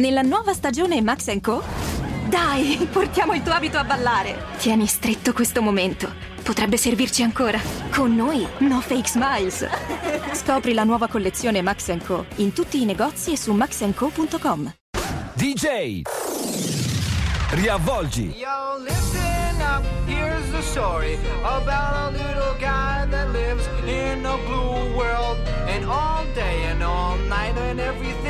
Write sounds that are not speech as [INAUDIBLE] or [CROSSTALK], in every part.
Nella nuova stagione Max Co? Dai, portiamo il tuo abito a ballare. Tieni stretto questo momento. Potrebbe servirci ancora. Con noi, no fake smiles. Scopri la nuova collezione Max Co in tutti i negozi e su maxenco.com. DJ Riavvolgi Yo, listen up, here's the story about a little guy that lives in a blue world. And all day and all night, and everything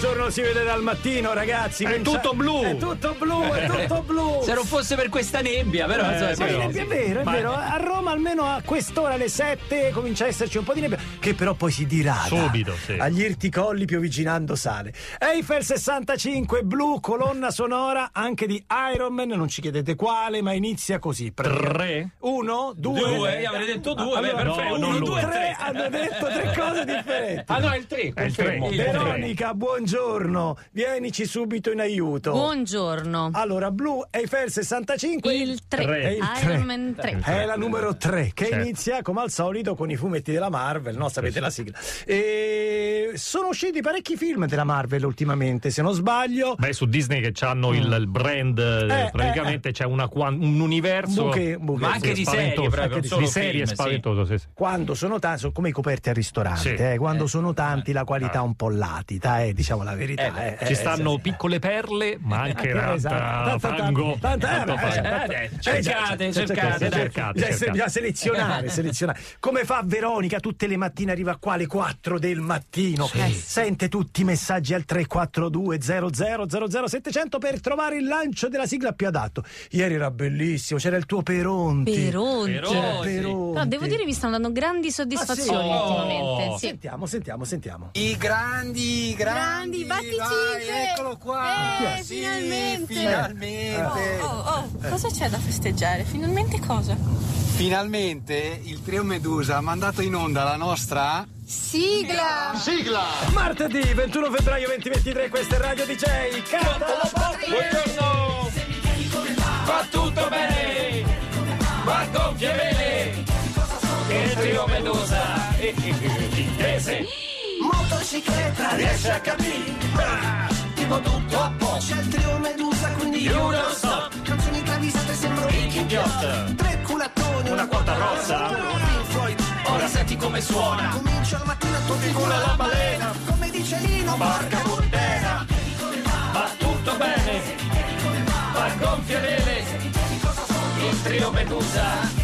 buongiorno si vede dal mattino, ragazzi. È pensa- tutto blu. È tutto blu, è tutto blu. Se non fosse per questa nebbia, però Eh, sì. è nebbia, è vero, è Ma- vero. A Roma almeno a quest'ora alle 7 comincia a esserci un po' di nebbia, che però poi si dirada. Subito, sì. Agli irticolli pioviginando sale. Eiffel 65 blu, colonna sonora anche di Iron Man, non ci chiedete quale, ma inizia così. Tre? Uno, due. Due, avrei detto due, beh, perfetto. uno, non due, due. tre, hanno detto tre cose [LAUGHS] differenti. Ah no, è il 3, È il tre. confermo. Il tre. Veronica, buongiorno. Vienici subito in aiuto. Buongiorno. Allora, blu Eiffel 65. Il 3. Tre. È il tre. Iron Man 3. È la numero 3 che Certo. inizia come al solito con i fumetti della Marvel, no? Sapete la sigla. E sono usciti parecchi film della Marvel ultimamente, se non sbaglio. Beh, su Disney che hanno il, il brand, eh, Eh, praticamente c'è una un universo Buche- buche- Ma anche sì, di serie, spaventoso. proprio, di, serie film, spaventoso, sì, sì. Quando sono tanti, sono come i coperti al ristorante, Sì. eh, quando Eh, sono tanti la qualità è un po' latita, eh, diciamo la verità. Eh, eh, Ci eh, stanno sì. piccole perle, ma anche Eh, tanta esatto. Tanta- fango. tanta- eh, Eh, eh, cercate, eh, cercate, Bisogna- selezionare, [LAUGHS] selezionare. Come fa Veronica tutte le mattine arriva qua alle 4 del mattino. Sente tutti i messaggi al 342 00 00 700 per trovare il lancio della sigla più adatto. Ieri era bellissimo, c'era il tuo Peronti. Peronti. Peronti. Peronti. Però devo dire mi stanno dando grandi soddisfazioni Ah, sì? ultimamente. Sì. Sentiamo, sentiamo, sentiamo. I grandi, grandi. Grandi, batticite! eccolo qua! Eh, Sì, finalmente! finalmente! Oh, oh, oh, cosa c'è da festeggiare? Finalmente cosa? Finalmente il trio Medusa ha mandato in onda la nostra Sigla! Martedì 21 febbraio 2023, questa è Radio DJ. Canta la patria! Buongiorno! Va tutto bene! Va gonfie bene! Il trio Medusa! [LAUGHS] E intese! Motocicletta riesce a capire Tipo tutto a posto C'è il trio Medusa quindi io lo so. Canzoni travisate sembro Ricky Idiot. Tre culattoni Una quota rossa. Pink Floyd Ora senti come suona! Comincia la mattina tutti con la balena Come dice Lino porca puttana Va tutto bene! Va gonfie bene! Il trio Medusa!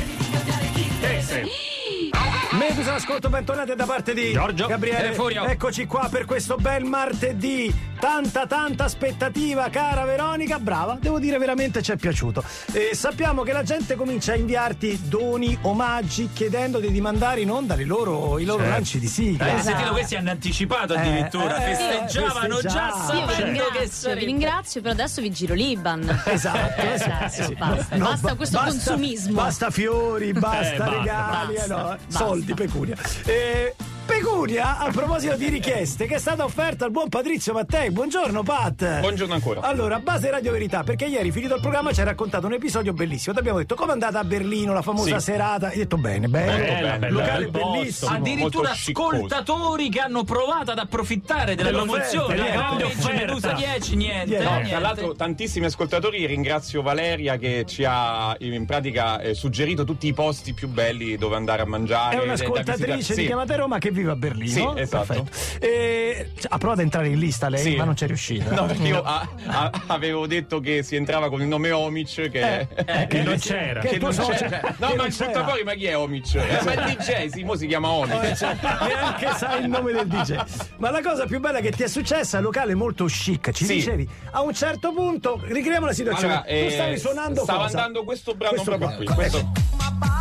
Medusa, ascolto, bentornati da parte di Giorgio. Gabriele. Furio. Eccoci qua per questo bel martedì. Tanta, tanta aspettativa, cara Veronica. Brava, devo dire veramente ci è piaciuto. E sappiamo che la gente comincia a inviarti doni, omaggi, chiedendoti di mandare in onda i loro, i loro Certo. lanci di sigla. Hai sentito questi hanno anticipato addirittura, eh, festeggiavano già festeggiavano. Io vi sapendo che ringrazio, vi sarebbe. ringrazio, però adesso vi giro l'Iban. [LAUGHS] Esatto, Eh, esatto, adesso sì. basta, No, basta ba- questo basta- consumismo. Basta fiori, basta Eh, regali, basta, eh, no, eh, basta. soldi, pecunia. Eh, pecunia, a proposito di richieste, che è stata offerta al buon Patrizio Mattei. Buongiorno, Pat. Buongiorno ancora. Allora, a base Radio Verità, perché ieri finito il programma ci hai raccontato un episodio bellissimo. Ti abbiamo detto come è andata a Berlino, la famosa Sì. serata. Hai detto bene, bene. Bella, bella, Locale bel posto. bellissimo. Addirittura ascoltatori che hanno provato ad approfittare della promozione. niente. La grande Offerta. Medusa 10, niente. Niente. No, niente. tra l'altro tantissimi ascoltatori, ringrazio Valeria che ci ha in pratica eh, suggerito tutti i posti più belli dove andare a mangiare. È un'ascoltatrice di Sì. chiamate Roma che vive a Berlino. Sì, esatto. Perfetto. E, cioè, ha provato ad entrare in lista lei, Sì. ma non c'è riuscita. No, perché io ah, ah, avevo detto che si entrava con il nome Omic che, Eh, [LAUGHS] che non c'era. che che non socio- c'era. che No, ma non il c'era. portavoce, ma chi è Omic? Eh, ma il DJ, sì, mo si chiama Omic. Eh, cioè, neanche sai il nome del DJ. Ma la cosa più bella che ti è successa, locale molto chic, ci Sì. dicevi, a un certo punto, ricriviamo la situazione. Allora, tu eh, stavi suonando stava cosa? andando questo brano Questo proprio qua. qui, questo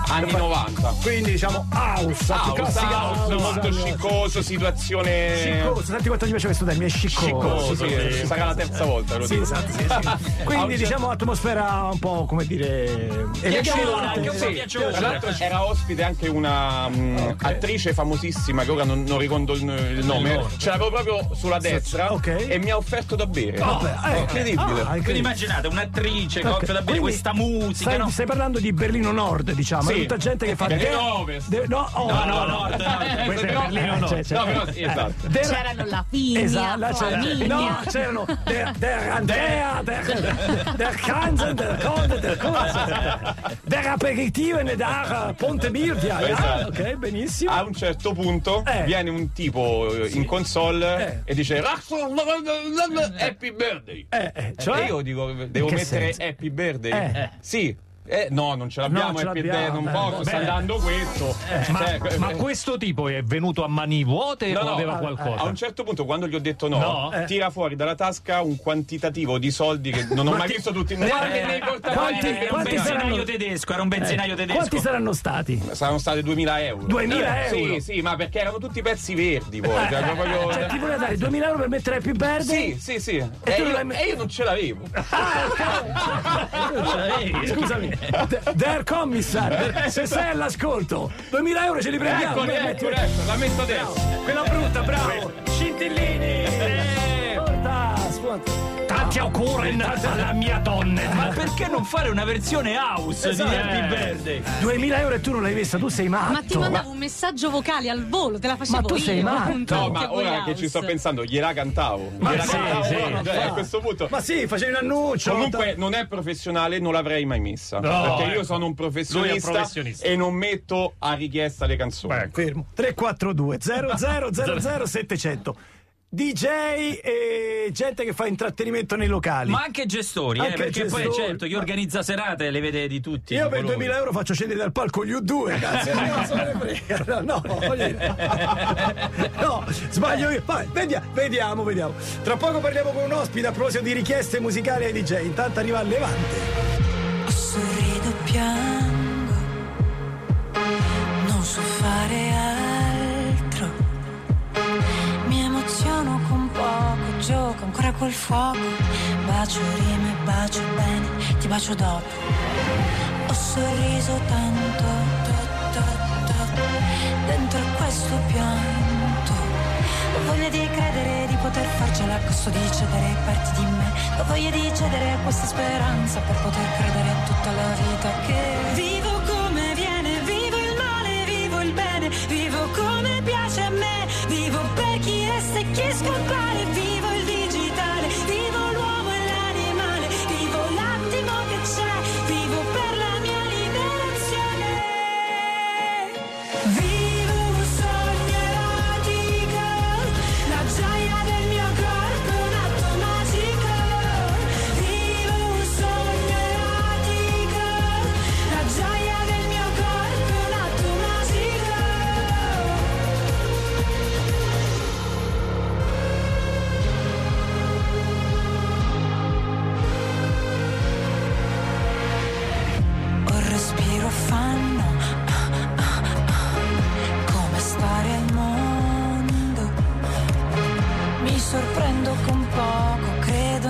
anni 90. Quindi diciamo house, House, classica house, molto sciccoso, situazione Sciccoso, senti quanto ti piace questo termine, sciccoso. Sciccoso, sì, sarà la terza volta, lo Sì, dico. esatto, sì, sì. [LAUGHS] Quindi diciamo atmosfera un po' come dire Piacevole, anche un po' Sì, piacevole. tra l'altro era ospite anche una mm, attrice famosissima che ora non, non ricordo il, il nome. Ce l'avevo proprio sulla destra ok. e mi ha offerto da bere. Vabbè, eh, incredibile. ah, Quindi immaginate un'attrice che Ok, offre da bere quindi questa musica, stai, no? stai parlando di Berlino Nord, diciamo, Sì. è tutta gente che fa Berlino de- Ovest. de- no, oh, No, no, cioè, no, però sì, esatto. Der- C'erano la figlia, Esatto, là c'era- no, c'erano der, der Andrea, der, der Kanzen, der Conte, der cosa, der Aperitivo e der Ponte Milvia. Ah, Esatto. ok, benissimo. A un certo punto Eh. viene un tipo in console Eh. e dice Happy Birthday. Eh, eh, cioè? E io dico, devo mettere senso? Happy Birthday? Eh. Sì. Eh, no, non ce l'abbiamo, No, ce l'abbiamo, non eh, posso, beh. sta andando questo. Ma, Cioè, ma eh, questo tipo è venuto a mani vuote No, o no, aveva a- qualcosa? A un certo punto, quando gli ho detto no, No? Eh. tira fuori dalla tasca un quantitativo di soldi che non ho mai visto tutti neanche nei portafogli. quanti- Era un quanti benzinaio saranno- tedesco, era un benzinaio tedesco. Quanti saranno stati? Saranno state 2000 euro. 2000 euro? Sì, sì, ma perché erano tutti pezzi verdi poi. cioè, proprio- Cioè, ti voleva dare 2000 euro per mettere Happy Birthday? Sì, sì, sì. E, io, l'hai me- e io non ce l'avevo. [LAUGHS] Scusami, der Commissar, se sei all'ascolto, 2000 euro ce li prendiamo. Eccoli, ecco, metti- ecco, la metto adesso. Quella brutta, bravo. Scintillini. Porta, sfonda. Tanti auguri alla mia donna. Ma perché non fare una versione house Esatto. di Happy Birthday? 2000 euro e tu non l'hai vista, tu sei matto. Ma ti mandavo un messaggio vocale al volo, te la facevo Ma tu io. sei matto. No, ma ora che ci sto house. pensando, gliela cantavo. Ma gliela sì, cantavo, sì, no, ma cioè, a questo punto. Ma sì, facevi un annuncio. Comunque non è professionale, non l'avrei mai messa. No, perché io ecco. sono un professionista, professionista. e non metto a richiesta le canzoni. Beh, Fermo. 342 00 700 DJ e gente che fa intrattenimento nei locali. Ma anche gestori, eh, Anche perché poi gestori. certo, chi organizza serate le vede di tutti. Io per colori. 2000 euro faccio scendere dal palco gli U2, cazzo. [LAUGHS] No. No, no, voglio dire. No, sbaglio io. Vabbè, vediamo, vediamo, vediamo. Tra poco parliamo con un ospite a proposito di richieste musicali ai DJ. Intanto arriva il Levante. Sorrido, piango, non so fare altro. Emoziono con poco col fuoco, bacio rime, bacio bene, ti bacio dopo. Ho sorriso tanto, to, to, to, dentro questo pianto. Ho voglia di credere, di poter farcela a costo di cedere parti di me. Ho voglia di cedere a questa speranza per poter credere a tutta la vita che vivo come viene, vivo il male, vivo il bene, vivo come piace a me, vivo per chi resta e chi scompare,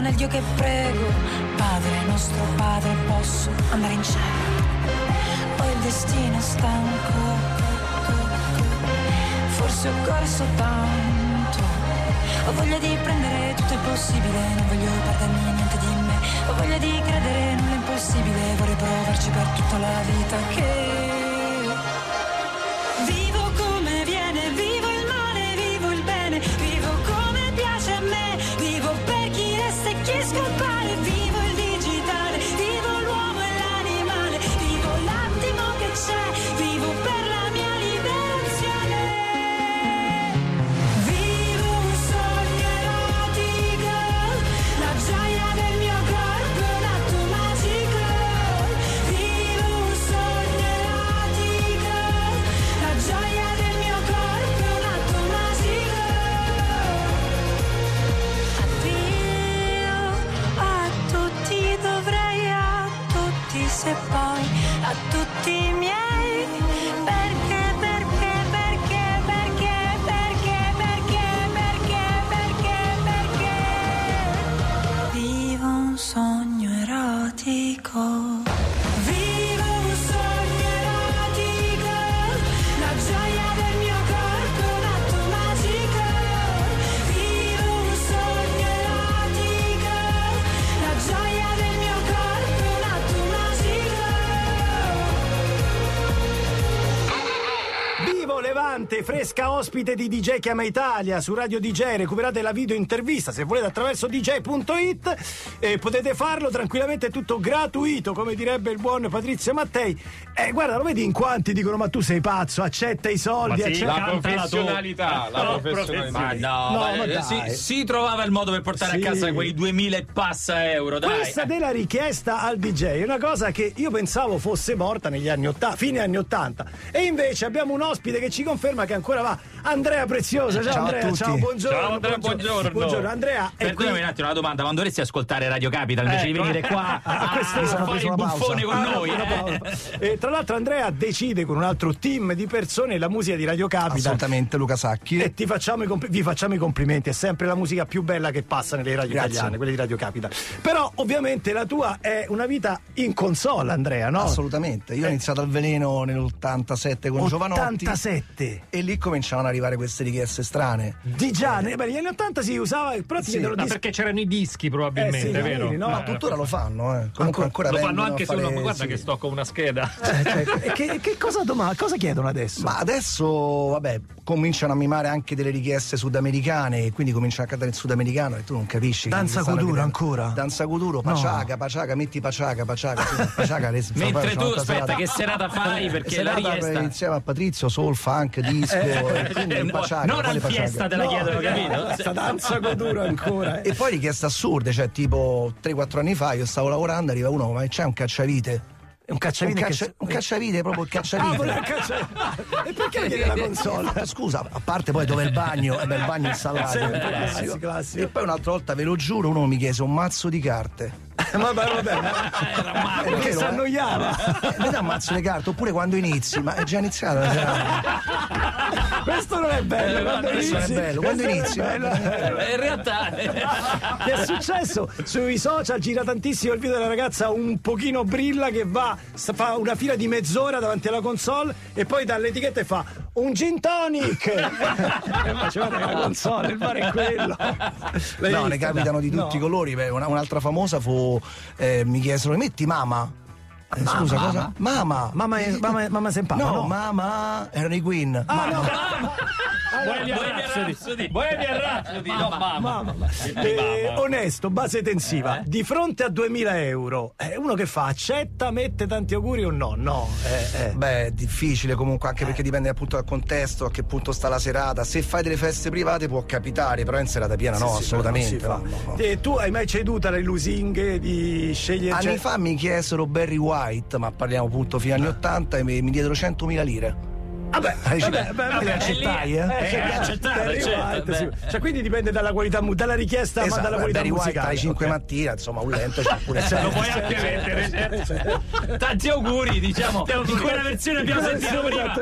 nel Dio che prego. Padre nostro Padre, posso andare in cielo. Ho il destino stanco, forse ho corso tanto. Ho voglia di prendere tutto il possibile, non voglio perdermi niente di me. Ho voglia di credere nell'impossibile, vorrei provarci per tutta la vita che Levante, fresca ospite di DJ Chiama Italia su Radio DJ. Recuperate la video intervista se volete attraverso dj.it e potete farlo tranquillamente, è tutto gratuito, come direbbe il buon Patrizio Mattei. E guarda, lo vedi in quanti dicono: Ma tu sei pazzo, accetta i soldi, Ma sì, accetta La professionalità, la [LAUGHS] No, professionalità. Ma no, No, ma- ma dai. si, si trovava il modo per portare Sì. a casa quei 2000 e passa euro, dai. Questa della richiesta al DJ è una cosa che io pensavo fosse morta negli anni 80, fine anni 80. E invece abbiamo un ospite che ci conferma che ancora va. Andrea Preziosa, ciao, Ciao Andrea, ciao, buongiorno. Ciao, Andrea, buongiorno. Buongiorno Andrea. Perdonami qui- un attimo, una domanda, quando dovresti ascoltare Radio Capital invece di Ecco. venire qua [LAUGHS] a, questo fare il buffone pausa. con Ah, noi? una eh? pausa. E tra l'altro Andrea decide con un altro team di persone la musica di Radio Capital. Assolutamente Luca Sacchi. E ti facciamo i comp- vi facciamo i complimenti, è sempre la musica più bella che passa nelle radio Grazie. italiane, quelle di Radio Capital. Però ovviamente la tua è una vita in console, Andrea, no? Assolutamente. Io ho iniziato al veleno nell'87 con Giovanotti 87. E lì cominciavano ad arrivare queste richieste strane. Di già, beh, negli anni 80 si usava, ti Sì, Ma dischi- perché c'erano i dischi probabilmente, Eh sì, vero? no? Ma tuttora lo fanno, eh. Comunque ancora Lo fanno anche fare, una. Guarda sì. che sto con una scheda. Eh, cioè, [LAUGHS] e che, che cosa, doma- cosa chiedono adesso? Ma adesso, vabbè, cominciano a mimare anche delle richieste sudamericane e quindi cominciano a cantare il sudamericano e tu non capisci. Danza chiedendo. ancora? Danza Kuduro, paciaca, paciaca, metti paciaca, paciaca le- Mentre tu, aspetta, serata. che serata fai? Perché la Serata richiesta... insieme a Patrizio, soul, funk, disco, e quindi Eh, no, non al fiesta te la chiedono, capito? Questa danza Kuduro ancora. eh. E poi richieste assurde, cioè tipo 3-4 anni fa io stavo lavorando, arriva uno, ma c'è un cacciavite? È un Un, cacciavite caccia- che... un cacciavite, proprio il Ah, cacciavite. voleva [LAUGHS] cacciare- E perché chiede la console? Scusa, a parte poi dove è il bagno, eh beh, il bagno. Sempre classico. classico, classico. E poi un'altra volta, ve lo giuro, uno mi chiese un mazzo di carte. Vabbè, vabbè. [LAUGHS] È Perché si [LAUGHS] eh? annoiava. Eh, Mi dà un mazzo di carte, oppure quando inizi, ma è già iniziata la serata. Questo non è bello. Eh, quando questo non è inizi- bello, quando inizi, bello. Eh, In realtà Che è successo? Sui social gira tantissimo il video della ragazza un pochino brilla che va, fa una fila di mezz'ora davanti alla console e poi dall'etichetta e fa un gin tonic! e faceva la console, il bar è quello. No, ne capitano di tutti i colori. Beh, una- un'altra famosa fu. Eh, mi chiesero, metti mama? Eh, scusa, Mama? cosa? Mama. Mamma, mamma, mamma Sempapa, No, no? mamma erano i Queen. Ah, no, Bohemian Rhapsody. Bohemian Rhapsody, no mamma. Mamma. Eh, onesto, base tensiva, di fronte a 2000 euro, eh, uno che fa? Accetta, mette tanti auguri o no? No. eh, eh. Beh, è difficile comunque, anche perché dipende appunto dal contesto, a che punto sta la serata. Se fai delle feste private può capitare, però in serata piena no, Sì, sì, assolutamente. no, no, no. Eh, tu hai mai ceduto alle lusinghe di scegliere Anni cioè- fa mi chiesero Barry White, ma parliamo appunto fino agli anni 80 e mi, mi diedero 100.000 lire. [LAUGHS] Vabbè, vabbè, vabbè, li accettai, eh? Eh, Eh, certo, accettato, Barry certo, White, sì. Cioè, quindi dipende dalla qualità, dalla richiesta, ma Esatto, dalla qualità Barry White musicale. alle 5 ok. mattina, insomma, un lento c'è pure [LAUGHS] Eh, Lo puoi anche mettere. certo. tanti auguri, diciamo. In quella versione abbiamo sentito prima.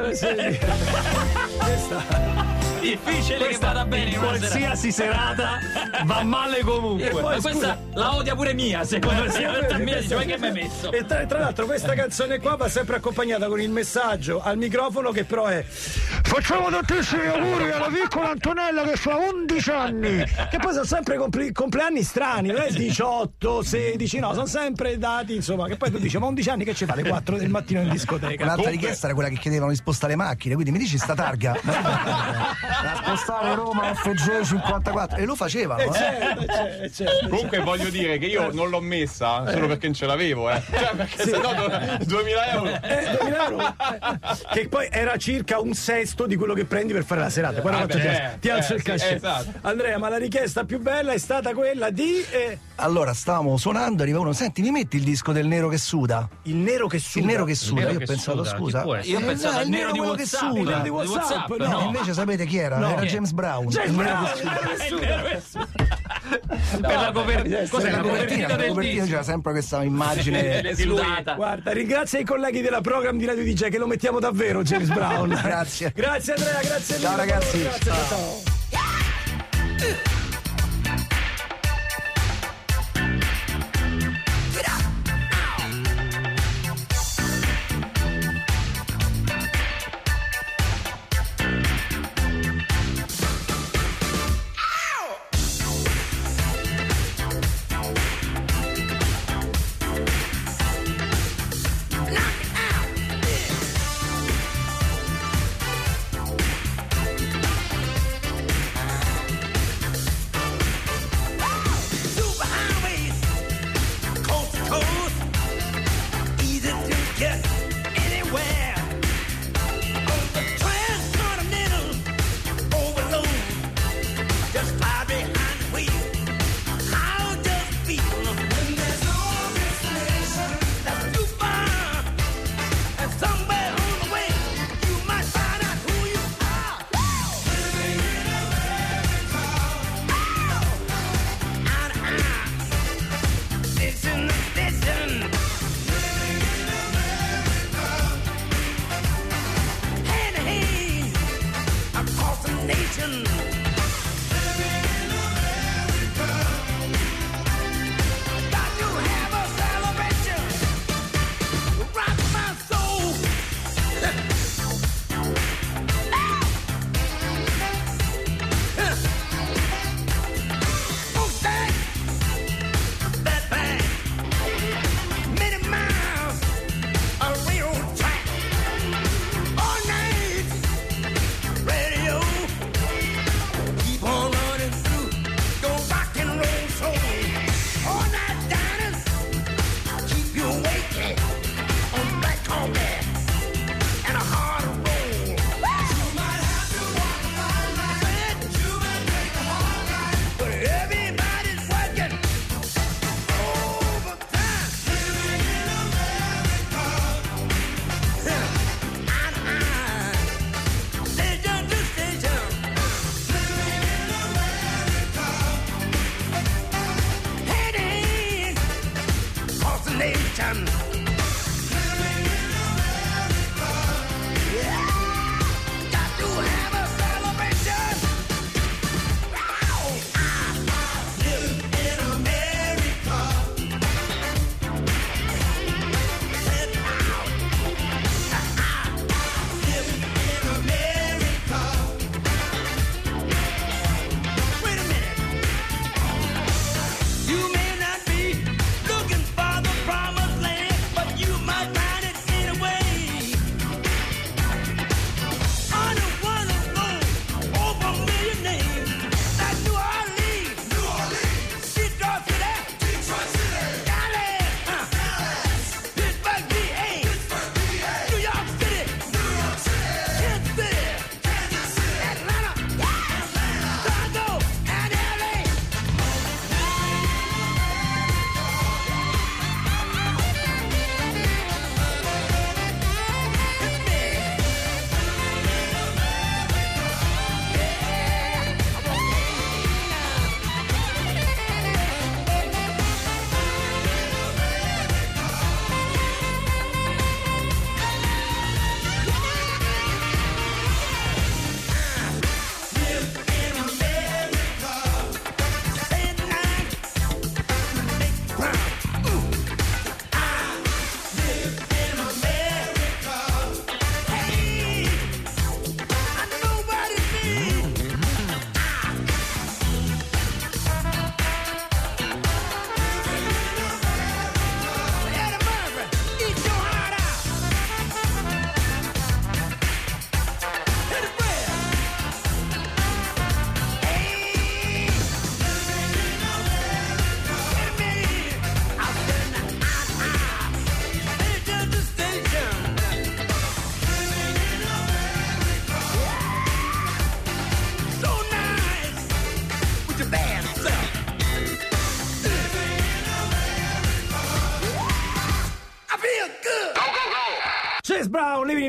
[LAUGHS] Difficile che vada bene in. Qualsiasi serata va male comunque. poi, Ma scusa- questa la odia pure mia, secondo me. Mia dice, questa- ma che mi hai messo? E tra, tra l'altro questa canzone qua va sempre accompagnata con il messaggio al microfono che però è Facciamo tantissimi auguri alla piccola Antonella che fa 11 anni Che poi sono sempre compli- compleanni strani Non è 18, 16, no Sono sempre dati insomma Che poi tu dici ma 11 anni che ci fa alle 4 del mattino in discoteca Un'altra Comunque- richiesta era quella che chiedevano di spostare le macchine, quindi mi dici sta targa? [LAUGHS] La spostare Roma FG 54 e lo facevano, Eh, eh? certo, eh, certo, certo. Comunque voglio dire che io non l'ho messa solo perché non ce l'avevo, eh. Cioè, perché sennò do- 2000 euro. Eh, 2000 euro. Eh, che poi era circa un sesto di quello che prendi per fare la serata. Guarda Ah, beh, alzo- ti alzo eh, il sì, cachet. esatto. Andrea, ma la richiesta più bella è stata quella di eh, Allora stavamo suonando, arriva uno, senti, mi metti il disco del nero che suda? il nero che suda. Il nero che suda, nero io ho che pensato, suda, scusa. Io ho Eh, pensato no, al il nero di quello che WhatsApp. suda. Il nero di Di WhatsApp, WhatsApp, no. No, no. invece sapete chi era? No. Era? James Brown. James Brown. Per la copertina. Cos'è La la copertina, copertina copertina c'era sempre questa immagine. Di lui. Guarda, ringrazia i colleghi della program di Radio DJ che lo mettiamo davvero, James Brown. [LAUGHS] Grazie. Grazie Andrea, grazie Ciao, mille. ragazzi. Grazie, ciao. Superhighways,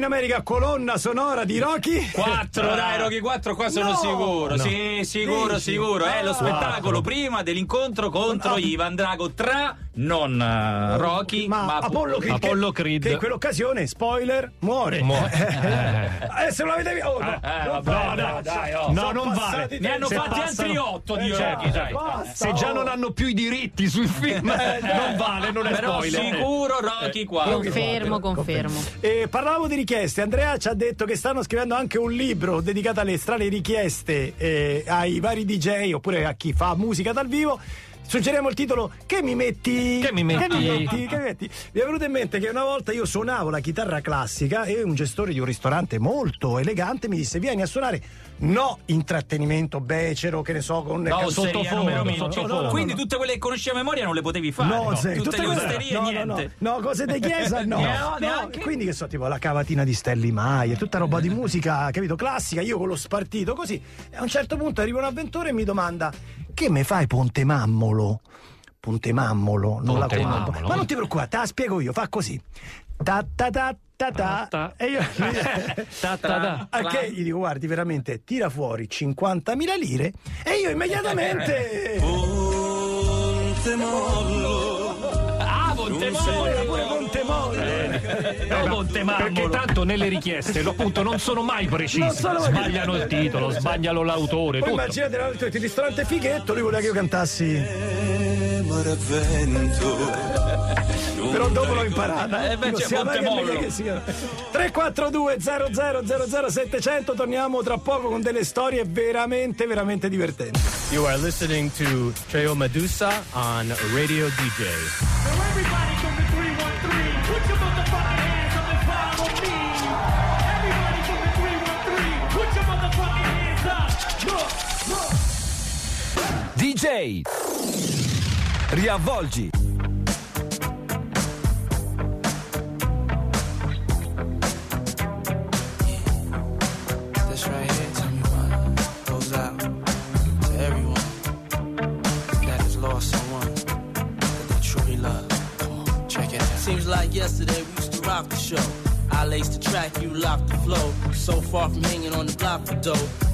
in America, colonna sonora di Rocky. 4, dai, Rocky 4, qua sono No! sicuro. No. Sì, sicuro, Dici? sicuro. È lo Ah. spettacolo prima dell'incontro contro Ah. Ivan Drago tra non eh, Rocky, ma, ma Apollo Creed, che- Apollo Creed. che in quell'occasione, spoiler, muore. Muore. [LAUGHS] Eh, se non l'avete visto, oh, no, Eh, non vabbè, vale. dai, dai, oh. No, Sono non vale. Ne hanno Se fatti passano- altri 8 di Eh, Rocky, dai. basta, Se già oh. non hanno più i diritti sui [LAUGHS] film, Eh, non vale, non è Però spoiler. sicuro Rocky 4. Confermo, confermo. E parlavo di richieste, Andrea ci ha detto che stanno scrivendo anche un libro dedicato alle strane richieste eh, ai vari DJ oppure a chi fa musica dal vivo. Suggeriamo il titolo Che mi metti? Che mi metti? Che mi metti? Che mi metti? Mi è venuto in mente che una volta io suonavo la chitarra classica e un gestore di un ristorante molto elegante mi disse vieni a suonare no intrattenimento becero che ne so con No, sottofondo. mille. No, no, no, Quindi no. tutte quelle che conosci a memoria non le potevi fare. No, no? sì, tutte, le osterie no, no, niente. No, no, cose di chiesa no. [LAUGHS] No. Quindi che so, tipo la cavatina di Stelli Maia, tutta roba di musica, capito, classica, io con lo spartito così. E a un certo punto arriva un avventore e mi domanda "Che me fai Ponte Mammolo?" Ponte Mammolo, non Ponte la conosco. Mammolo. Ma non ti preoccupare, te la spiego io, fa così. Ta ta ta ta ta. Ta. E io [LAUGHS] Ta, ta, ta. a che gli dico guardi veramente tira fuori 50.000 lire e io immediatamente Ah, Montemollo! pure Montemollo Eh, No, ma- Montemammolo. perché tanto nelle richieste lo- appunto non sono mai precisi. Non sono mai- Sbagliano il titolo, sbagliano l'autore. Poi tutto. immaginate l'altro il ristorante fighetto, lui voleva che io cantassi. [LAUGHS] Però dopo l'ho imparata. Eh, beh, Dico, c'è sia mai che che sia. 342 00 700 torniamo tra poco con delle storie veramente, veramente divertenti. You are listening to Treo Medusa on Radio DJ. It out. Seems like yesterday we used to rock the show. I laced the track, you locked the flow. So far from hanging on the block for dough.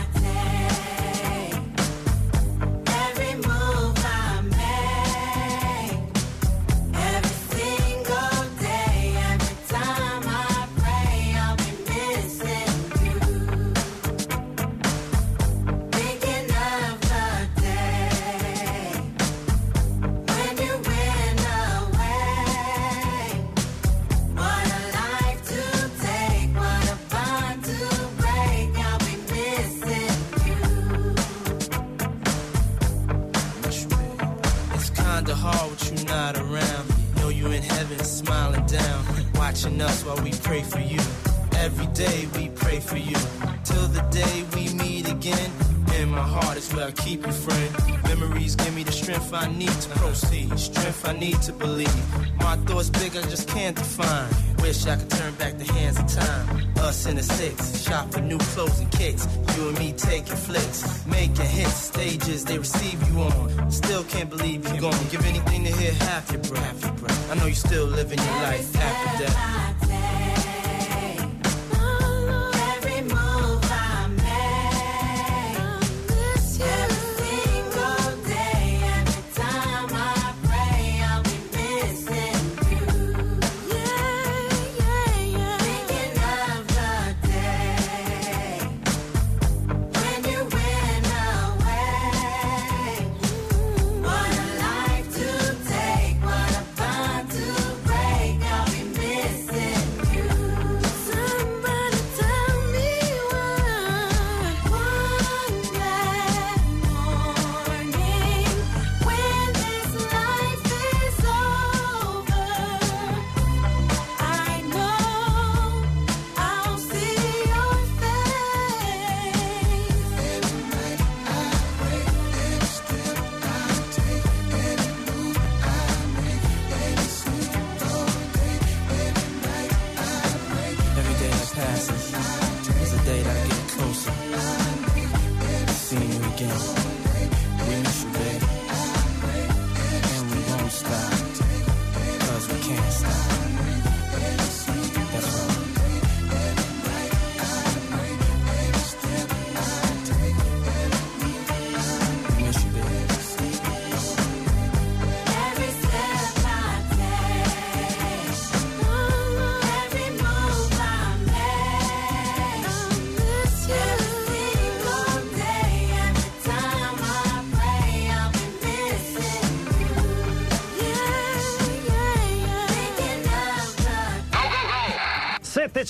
Watching us while we pray for you. Every day we pray for you. Till the day we meet again. In my heart is where I keep you, friend. Memories give me the strength I need to proceed. Strength I need to believe. My thoughts big, I just can't define. Wish I could turn back the hands of time. Us in the six, shop for new clothes and kicks. You and me taking flicks, making hits, stages they receive you on. Still can't believe you're gone. Give anything to hear half your breath. I know you're still living your life after death.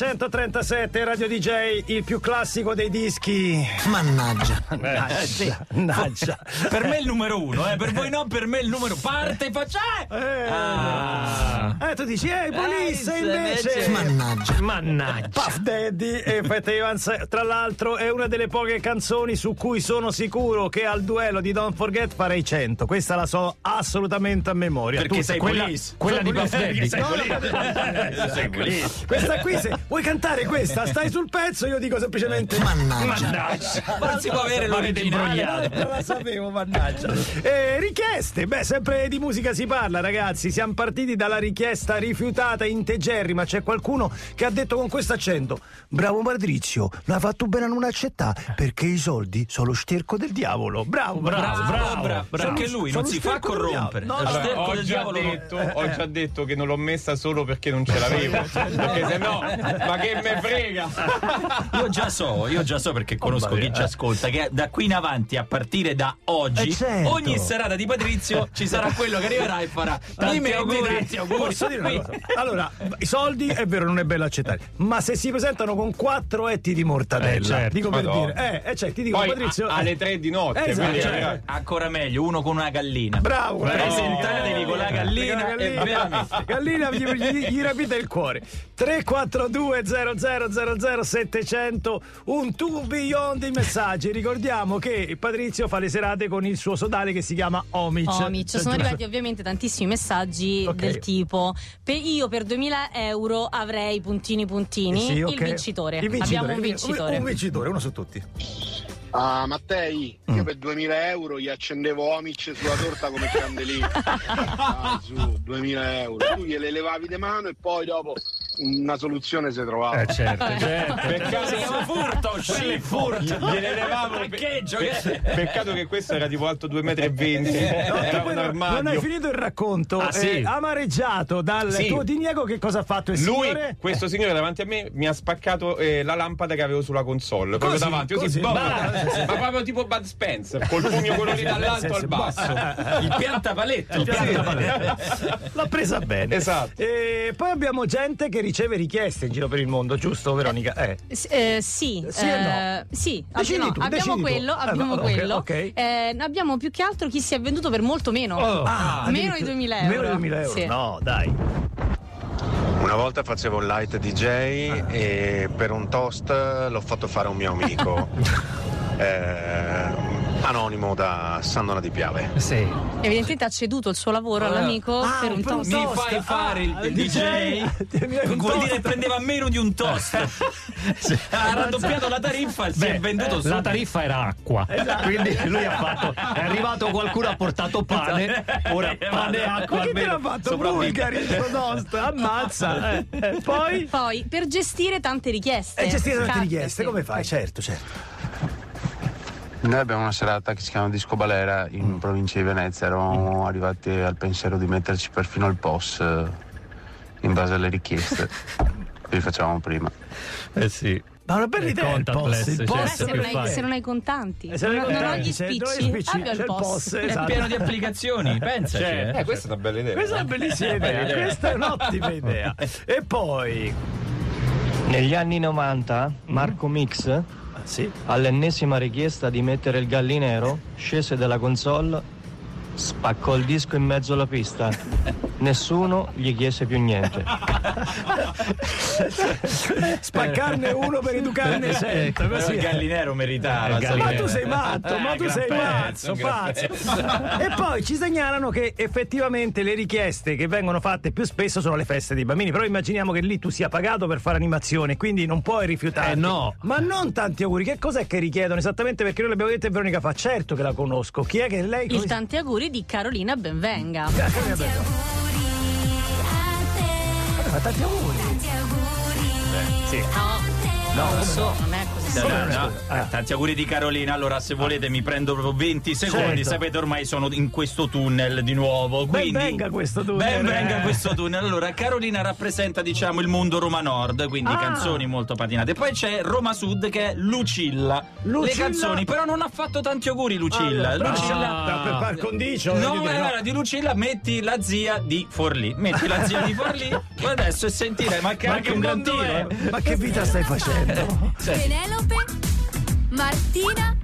737 Radio DJ, il più classico dei dischi. Mannaggia. Mannaggia. Mannaggia. Per me è il numero uno, eh, per voi no, per me è il numero. Parte e faccia. Eh, Ah. Eh, tu dici, eh, Police invece. Mannaggia. Mannaggia. Puff Daddy e Fat Evans, tra l'altro, è una delle poche canzoni su cui sono sicuro che al duello di Don't Forget farei 100. Questa la so assolutamente a memoria. Perché Tu- sei quella, Police. quella di Puff. Daddy. Sei No, Police. no, no. Sei Police. Questa qui, se vuoi cantare questa, stai sul pezzo, io dico semplicemente Mannaggia. Ma non si può avere l'originale. non la sapevo, mannaggia. Eh, richieste, beh, sempre di musica si parla, ragazzi. Siamo partiti dalla richiesta rifiutata integerrima. C'è qualcuno che ha detto con questo accento: Bravo Patrizio, l'ha fatto bene a non accettare perché i soldi sono lo sterco del diavolo. Bravo, Bravo, bravo, bravo. Perché lui non si fa corrompere. No, Allora, del ho, già detto, ho già detto che non l'ho messa solo perché non ce l'avevo. [LAUGHS] perché se no, ma che me frega? [LAUGHS] Io già so, io già so perché conosco chi ci ascolta che da qui in avanti, a partire da oggi, Eh, certo. ogni serata di Patrizio ci sarà quello che arriverà e farà Tanti auguri. tanti auguri. Posso dire una cosa? Allora, i soldi è vero, non è bello accettare, ma se si presentano con quattro etti di mortadella, Eh, certo. dico per Madonna. dire, eh, eh, cioè, ti dico, Poi Patrizio, a- alle tre di notte, Esatto, quindi, cioè, ragazzi. Ancora meglio, uno con una gallina. Bravo, Presentatevi con la gallina, Con la e veramente. Gallina gli, gli- gli rapite il cuore 342 0000 700 un tourbillon di messaggi ricordiamo che Patrizio fa le serate con il suo sodale che si chiama Omic Omic, sono arrivati ovviamente tantissimi messaggi Ok. del tipo per- io per 2000 euro avrei puntini puntini Sì, ok. il vincitore. Il vincitore, abbiamo un un- vincitore un vincitore uno su tutti Ah, Mattei, Mm. io per 2000 euro gli accendevo Omic sulla torta come candelina. [LAUGHS] ah, su, 2000 euro. Tu gliele levavi di mano e poi dopo una soluzione si trovava. Eh, certo, Peccato, Si chiama furto, Quello è scifo. Gliene levavo Parcheggio, Pe- che- Peccato che questo era tipo alto 2,20 m. Era Poi un non- armadio. non hai finito il racconto Ah, sì. Eh, amareggiato dal Sì. tuo Diniego che cosa ha fatto il Lui, signore? questo signore davanti a me, mi ha spaccato eh, la lampada che avevo sulla console. Proprio Così, davanti, così, così, boh, bah. ma proprio tipo Bud Spencer, col pugno quello lì dall'alto al basso. Il piantapaletto. Il piantapaletto. L'ha presa bene. Esatto. E poi abbiamo gente che riceve richieste in giro per il mondo, giusto Veronica? Eh. S- eh, sì, Sì no? eh, sì, no, tu, abbiamo quello, Ah, abbiamo no, ok, quello. ok. Eh, abbiamo più che altro chi si è venduto per molto meno. Ah, meno addirittura- di 2000 euro. Meno di 2000 euro. Sì. No, dai. Una volta facevo il light DJ e per un toast l'ho fatto fare a un mio amico. [LAUGHS] eh, anonimo da Sandona di Piave. Sì. Evidentemente ha ceduto il suo lavoro all'amico Ah, per un per un toast. Mi fai fare il Ah, il DJ? DJ? Vuol dire prendeva meno di un toast. [LAUGHS] ha raddoppiato la tariffa e si è venduto la subito. tariffa era acqua. Esatto. Quindi lui ha fatto. È arrivato qualcuno, ha portato pane. [LAUGHS] Ora pane e acqua Ma chi te l'ha fatto? Bulgari, sto toast. Ammazza. Eh, [LAUGHS] eh, Poi? Poi, per gestire tante richieste. E gestire tante richieste, sì. come fai? Certo, certo. Noi abbiamo una serata che si chiama Disco Balera in provincia di Venezia, eravamo arrivati al pensiero di metterci perfino il POS eh, in base alle richieste. [LAUGHS] Li facevamo prima. Eh sì. Ma una bella Il idea il post, il. Beh, post se, che non hai, se non hai contanti, Eh, se non hai non, non ho gli spicci, abbia il post. post, È esatto. pieno di applicazioni, [LAUGHS] pensaci. Eh, eh. questa è una bella idea. Questa è una bellissima idea, questa è un'ottima [LAUGHS] idea. E poi, Negli anni 90 Marco Mix, sì. all'ennesima richiesta di mettere il gallinero, scese dalla console, spaccò il disco in mezzo alla pista. [LAUGHS] Nessuno gli chiese più niente. spaccarne uno per educarne cento. Però Così il gallinero meritava. Ma sai. tu sei matto, ma Eh, tu gran sei pezzo, pazzo, gran pazzo. E poi ci segnalano che effettivamente le richieste che vengono fatte più spesso sono le feste dei bambini. Però immaginiamo che lì tu sia pagato per fare animazione, quindi non puoi rifiutare. Eh, no. Ma non tanti auguri. Che cos'è che richiedono esattamente? Perché noi l'abbiamo detto e Veronica fa. Certo che la conosco. Chi è che lei Il tanti auguri di Carolina Benvenga. Ma tanti auguri. Sì. No, No, non so, non è così No, no. Ah. Tanti auguri di Carolina. Allora, se volete, mi prendo proprio 20 secondi. Certo. Sapete, ormai sono in questo tunnel di nuovo. Ben Quindi, venga questo tunnel, Ben venga eh. questo tunnel. Allora, Carolina rappresenta, diciamo, il mondo Roma Nord, quindi Ah. canzoni molto patinate. Poi c'è Roma Sud che è Lucilla. Lucilla? Le canzoni, però non ha fatto tanti auguri Lucilla. Ah, brava. Lucilla. Ah, per par condicio, No, dire, no. di Lucilla metti la zia di Forlì. Metti la zia di Forlì [LAUGHS] adesso e sentirai, ma che Ma anche che un eh. Ma che vita stai facendo? Penelope, Martina,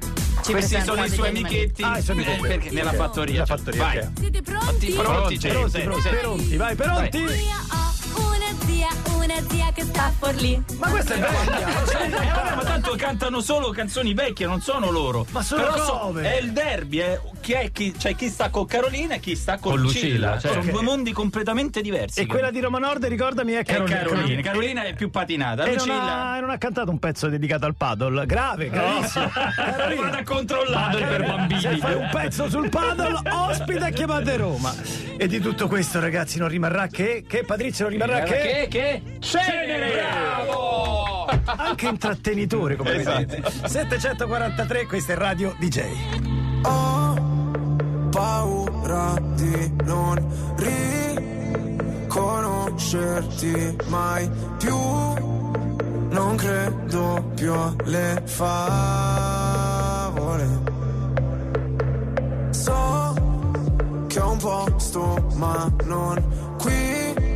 Questi sono i suoi amichetti Ah, i suoi eh, amichetti. perché nella fattoria. Nella fattoria, Vai. ok. siete pronti? Pronti, Pronti, pronti, senti. pronti, vai, pronti? Io ho una zia, una zia che sta Forlì. Ma questa è vecchia. Eh, vabbè, ma tanto cantano solo canzoni vecchie, non sono loro. Ma sono Però so- è il derby, è chi, è chi, cioè chi sta con Carolina e chi sta con, Con Lucilla. Lucilla, certo. Sono due mondi completamente diversi. E quella di Roma Nord, ricordami, è è Carolina. Carolina. Carolina è più patinata. E non, Lucilla. ha, e non ha cantato un pezzo dedicato al paddle. Grave, gravissimo. [LAUGHS] Carolina. Vado a controllare per bambini. Se fai un pezzo sul paddle, ospita chiamate Roma. E di tutto questo, ragazzi, non rimarrà che. Che Patrizio non rimarrà che. che, che? Cenere! Bravo! Anche intrattenitore, come Esatto. vedete. 743, questa è Radio DJ. paura di non riconoscerti mai più. Non credo più alle favole. So che ho un posto, ma non qui.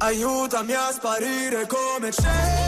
Aiutami a sparire come cenere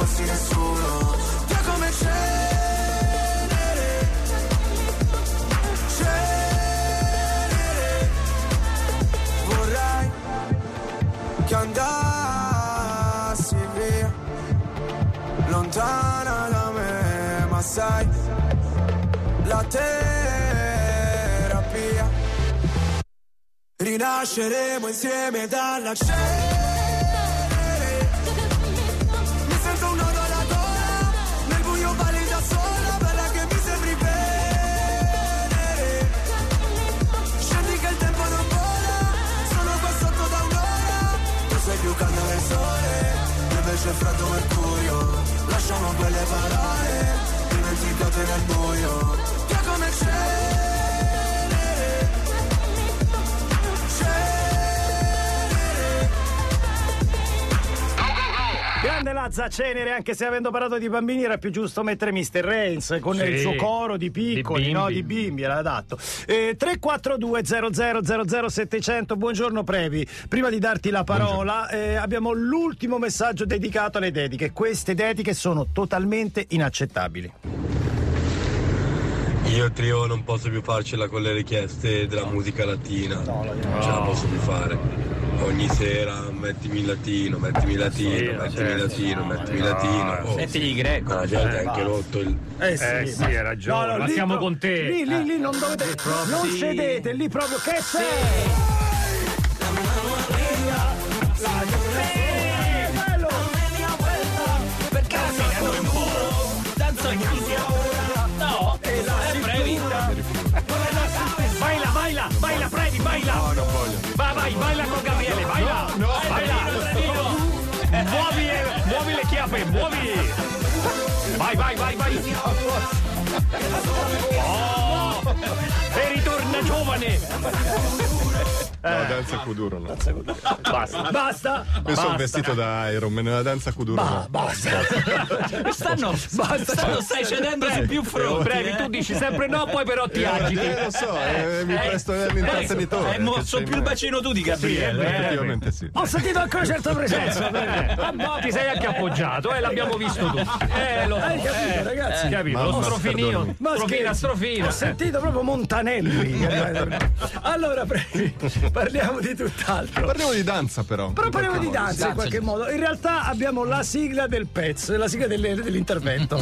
fossi nessuno Via come cenere. Vorrei che andassi via Lontana da me Ma sai La terapia. Rinasceremo insieme dalla cenere Invece freddo mercurio Lasciamo quelle parole Dimenticate nel buio. Che come cenere Grande Lazza Cenere, anche se avendo parlato di bambini era più giusto mettere Mr. Reigns con Sì. il suo coro di piccoli, Di no? bimbi. Di bimbi, era adatto. Eh, 342 00 700 buongiorno Previ. Prima di darti la parola, eh, abbiamo l'ultimo messaggio dedicato alle dediche. Queste dediche sono totalmente inaccettabili. Io trio non posso più farcela con le richieste della musica latina. Non ce la posso più fare. Ogni sera mettimi latino, mettimi latino, Sì, mettimi certo. latino, mettimi No, latino. Oh, Mettigli greco. La gente Eh, ha anche rotto il. Eh sì, Eh sì, hai ragione, No, no, ma lì siamo con te. Lì, lì, lì non dovete. Non cedete, lì proprio che c'è? Oh, e ritorna giovane. No, danza Kuduro no. Basta. Basta. Questo è un Basta. vestito da Iron Man, nella danza Kuduro no. Basta. [LAUGHS] Quest'anno Basta. stanno stai cedendo su più fronti. Brevi, eh. tu dici sempre no, poi però ti Eh, agiti. eh, lo so, eh, mi presto all'intrattenitore. Hai mosso più il bacino tu di Sì, Gabriele. eh. effettivamente sì. Ho sentito anche una certa presenza. [LAUGHS] Ah, no, ti sei anche appoggiato, eh, l'abbiamo visto tutti. Eh, lo so, Hai capito, eh, ragazzi? eh, capito, lo strofinio. Ma strofina, strofina. Ho sentito proprio Montanelli. [LAUGHS] allora, pre- parliamo di tutt'altro. Parliamo di danza però. Però parliamo di danza in qualche modo. In realtà abbiamo la sigla del pezzo, la sigla delle- dell'intervento.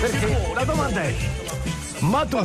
Perché la domanda è: ma tu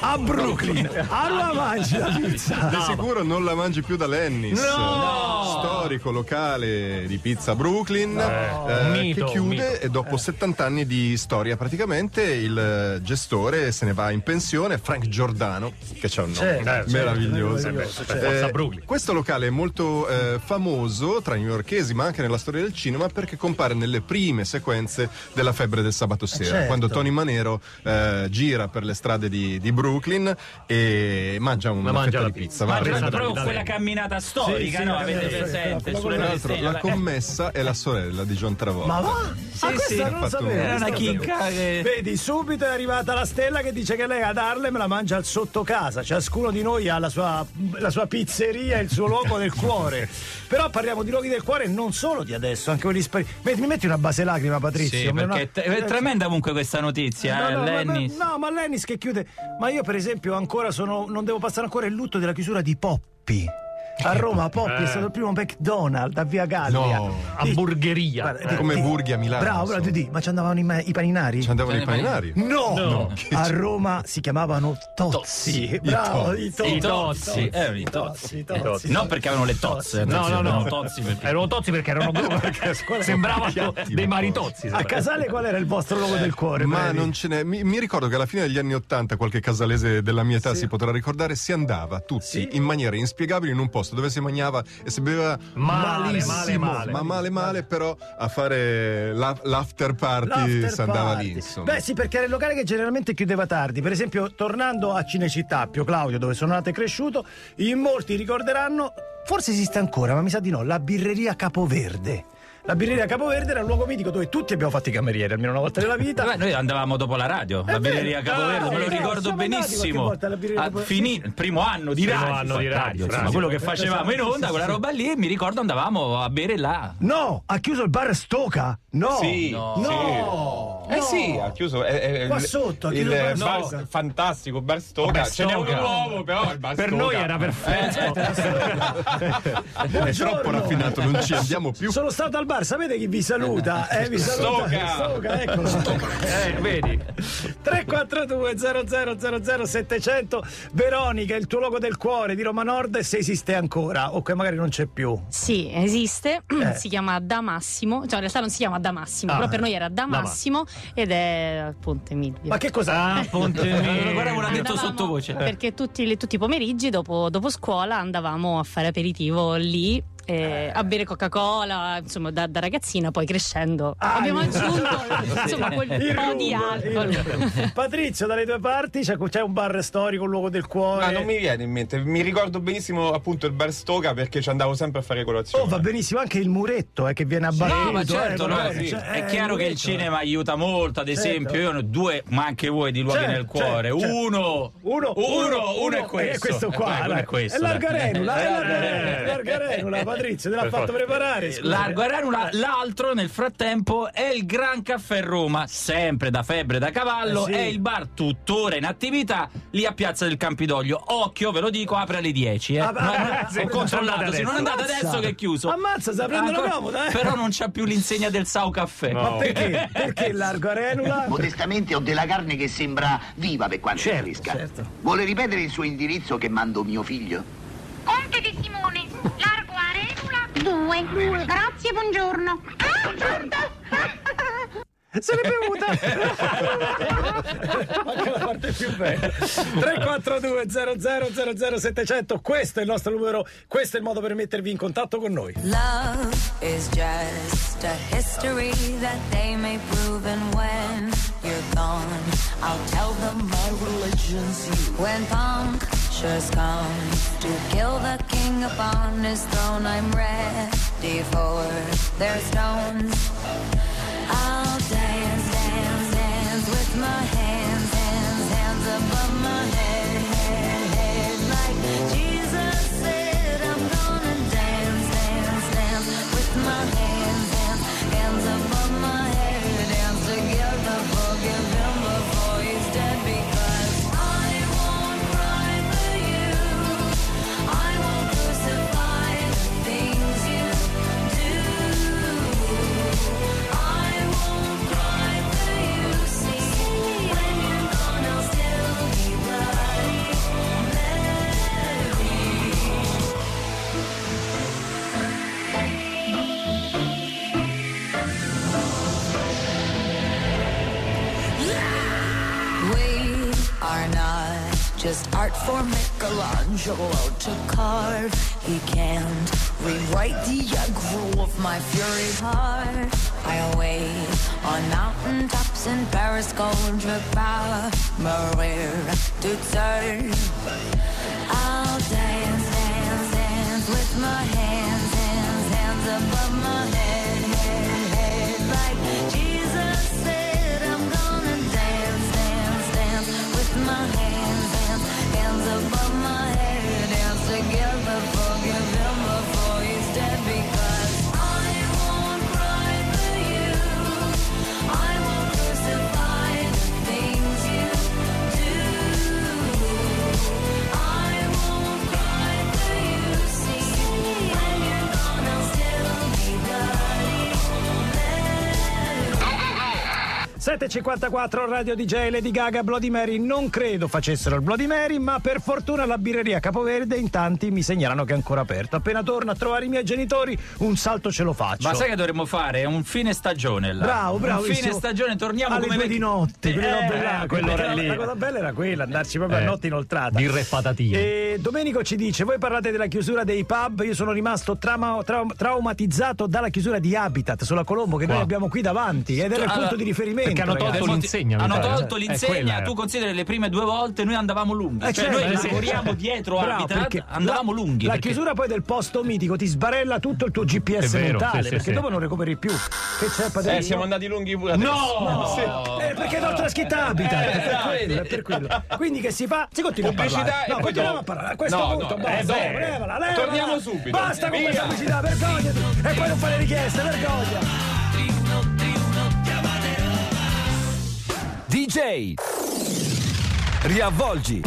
a Brooklyn a la mangi la pizza? [LAUGHS] Di sicuro non la mangi più da Lennis, No! storico locale di pizza Brooklyn, No. eh, Un mito, che chiude e dopo 70 anni di storia praticamente il eh, gestore se ne va in pensione, Frank Giordano, che c'ha un nome Certo, certo, meraviglioso. Eh, certo. Brooklyn. questo locale è molto eh, famoso tra i newyorkesi ma anche nella storia del cinema perché compare nelle prime sequenze della febbre del sabato sera, certo. quando Tony Manero eh, gira per le strade di, di Brooklyn e mangia una mangia fetta la di pizza. pizza. va a Ma prendere proprio la quella camminata storica, Sì, sì, no? la Avete presente? Tra l'altro, la commessa è la sorella di John Travolta. Ma va? Sì, ah, questa sì. non sapevo. Era una chicca che- Vedi, subito è arrivata la stella che dice che lei ad Harlem la mangia al sotto casa. Ciascuno di noi ha la sua, la sua pizzeria, il suo luogo del cuore. Però parliamo di luoghi del cuore non solo di adesso, anche quelli spari. Metti- Mi metti una base lacrima, Patrizio? Sì, Ma perché no- è, tremenda comunque questa notizia, No, eh, no, ma- Lennis. no, ma Lennis che chiude. Ma io, per esempio, ancora sono. Non devo passare ancora il lutto della chiusura di Poppi. A Roma Poppi è Eh. stato il primo McDonald's a Via Gallia. No, hamburgeria. Guarda, Eh. come di- Burghi a Milano. Bravo, bravo, di- ma ci andavano i, i paninari? Ci andavano i paninari. No, No. a Roma si chiamavano Tozzi. Bravo, i I Tozzi. tozzi, eh, i tozzi. Tozzi. No, perché avevano le tozze. No, no, no. erano tozzi perché... Erano tozzi perché erano perché [LAUGHS] sembravano dei maritozzi. A Casale qual era il vostro logo del cuore? Ma non ce n'è. Mi, mi ricordo che alla fine degli anni Ottanta, qualche casalese della mia età si potrà ricordare, si andava tutti in maniera inspiegabile in un posto dove si mangiava e si beveva Male, male, male. ma male male, però a fare la- l'after party si andava lì, insomma. Beh, sì, perché era il locale che generalmente chiudeva tardi. Per esempio, tornando a Cinecittà, Pio Claudio, dove sono nato e cresciuto, in molti ricorderanno, forse esiste ancora, ma mi sa di no, la birreria Capoverde. La birreria Capoverde era un luogo mitico dove tutti abbiamo fatto i camerieri almeno una volta nella vita. [LAUGHS] Beh, noi andavamo dopo la radio, la È birreria vero. Capoverde, Ah, me lo ricordo benissimo. volta alla birreria Ah, finì il primo anno di Primo radio, anno di radio, insomma, radio. quello che Sì, facevamo in onda, quella roba lì, mi ricordo andavamo a bere là. No, ha chiuso il bar Stoca? No. Sì, no. sì. no. Eh sì, ha chiuso. È, è- Qua sotto, ha il, chiuso il bar Stoga. fantastico, bar Stoga. Bar Ce n'è uno Stoga. nuovo, però il bar Per Stoga. noi era perfetto. [LAUGHS] È Buongiorno. troppo raffinato, non ci andiamo più. Sono stato al bar, sapete chi vi saluta? Eh, vi saluta. Stoca. Stoca, eccolo. Eh, vedi? 342 00 700 Veronica, il tuo logo del cuore di Roma Nord se esiste ancora o che magari non c'è più. Sì, esiste, Eh. si chiama Da Massimo, cioè in realtà non si chiama Da Massimo, Ah, però per noi era Da Da Massimo ed è al Ponte Milvio. Ma che cos'ha? Ah, Ponte [LAUGHS] Milvio. Guarda, ora ha detto sottovoce. Perché tutti, tutti i pomeriggi dopo, dopo scuola andavamo a fare aperitivo lì. Eh, a bere Coca-Cola, insomma, da, da ragazzina, poi crescendo Ah, abbiamo aggiunto insomma, quel Il po' di rum, alcol. Patrizio, dalle tue parti c'è, c'è un bar storico, un luogo del cuore. Ma non mi viene in mente. Mi ricordo benissimo appunto il bar Stoga perché ci andavo sempre a fare colazione. Oh, va benissimo anche il muretto eh, che viene abbattuto. No, ma eh, certo, no, magari, sì. cioè, è eh, chiaro che il muretto. cinema aiuta molto, ad Certo. esempio, io ho due, ma anche voi, di luoghi Certo, nel cuore. certo, certo. Uno, Uno, uno, uno è questo. è questo qua. Eh, è questo. È l'Argarenula, è Eh, l'Argarenula, eh, l'Argarenula, [LAUGHS] eh, Patrizio, te l'ha fatto preparare. scusa. Largo Arenula, l'altro nel frattempo è il Gran Caffè Roma, sempre da febbre da cavallo, Eh sì. è il bar tuttora in attività lì a Piazza del Campidoglio. Occhio, ve lo dico, apre alle 10. Eh. Ah, ma- No, ah, ho controllato, sì, se non andate ammazza. adesso che è chiuso. Ammazza, sta prendendo Ancora- comoda, eh. Però non c'ha più l'insegna del Sau Caffè. Ma perché? Perché largo arenula? Modestamente ho della carne che sembra viva per quanto Certo, fresca. certo. Vuole ripetere il suo indirizzo che mando mio figlio? Conte di Simone, largo 2. Grazie, buongiorno. Se l'è bevuta! [LAUGHS] Manca la parte più bella. 342 00 700 questo è il nostro numero, questo è il modo per mettervi in contatto con noi. Love is just a history that they may prove, and when you're gone, I'll tell them my religion's you. When punctures come to kill the king upon his throne, I'm ready for their stones. I'll dance, dance, dance with my hands, hands, hands above my head, head, head. Like just art for Michelangelo to carve. He can't rewrite the aggro of my fury heart. I wait on mountain tops in Paris, gold power, Maria to turn. I'll dance, dance, dance with my hands, hands, hands above my head, 754 Radio DJ Lady Gaga Bloody Mary non credo facessero il Bloody Mary ma per fortuna la birreria Capoverde in tanti mi segnalano che è ancora aperto appena torno a trovare i miei genitori un salto ce lo faccio Ma sai che dovremmo fare? Un fine stagione là. Bravo, bravo. Un fine stagione, torniamo alle come due vecchi- di notte, Eh, eh, quell'ora lì. la- cosa bella era quella, andarci proprio Eh, a notte inoltrata. birra e patatine. E Domenico ci dice: Voi parlate della chiusura dei pub. Io sono rimasto trauma- trau- traumatizzato dalla chiusura di Habitat sulla Colombo, che noi Qua. abbiamo qui davanti. Ed era il punto di riferimento. Perché hanno tolto ragazzi. l'insegna, Hanno tolto Eh, l'insegna, tu consideri le prime due volte noi andavamo lunghi. Eh, cioè certo, noi sì. lavoriamo dietro Bravo, perché andavamo la, lunghi. La perché- chiusura poi del posto mitico ti sbarella tutto il tuo GPS vero, mentale, sì, perché sì. dopo non recuperi più. Che c'è, padrino? Eh, siamo andati lunghi pure adesso. No! [LAUGHS] Sì. Eh, perché non la scritta Habitat, Eh, è per quello, è per quello. Quindi che si fa? Si continua a Pubblicità parlare. e No, poi continuiamo a parlare. A questo No, punto no, basta, eh, beh. levala, levala. Torniamo subito. Basta con questa pubblicità, vergognati. E poi non fare richieste, vergogna. DJ Riavvolgi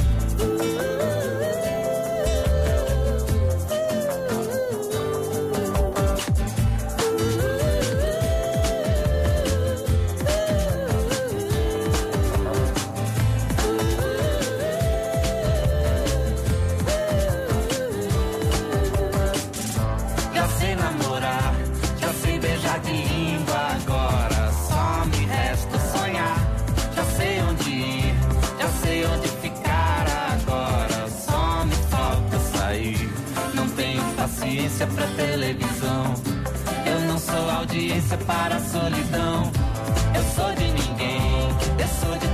paciência pra televisão. Eu não sou audiência para a solidão. Eu sou de ninguém, eu sou de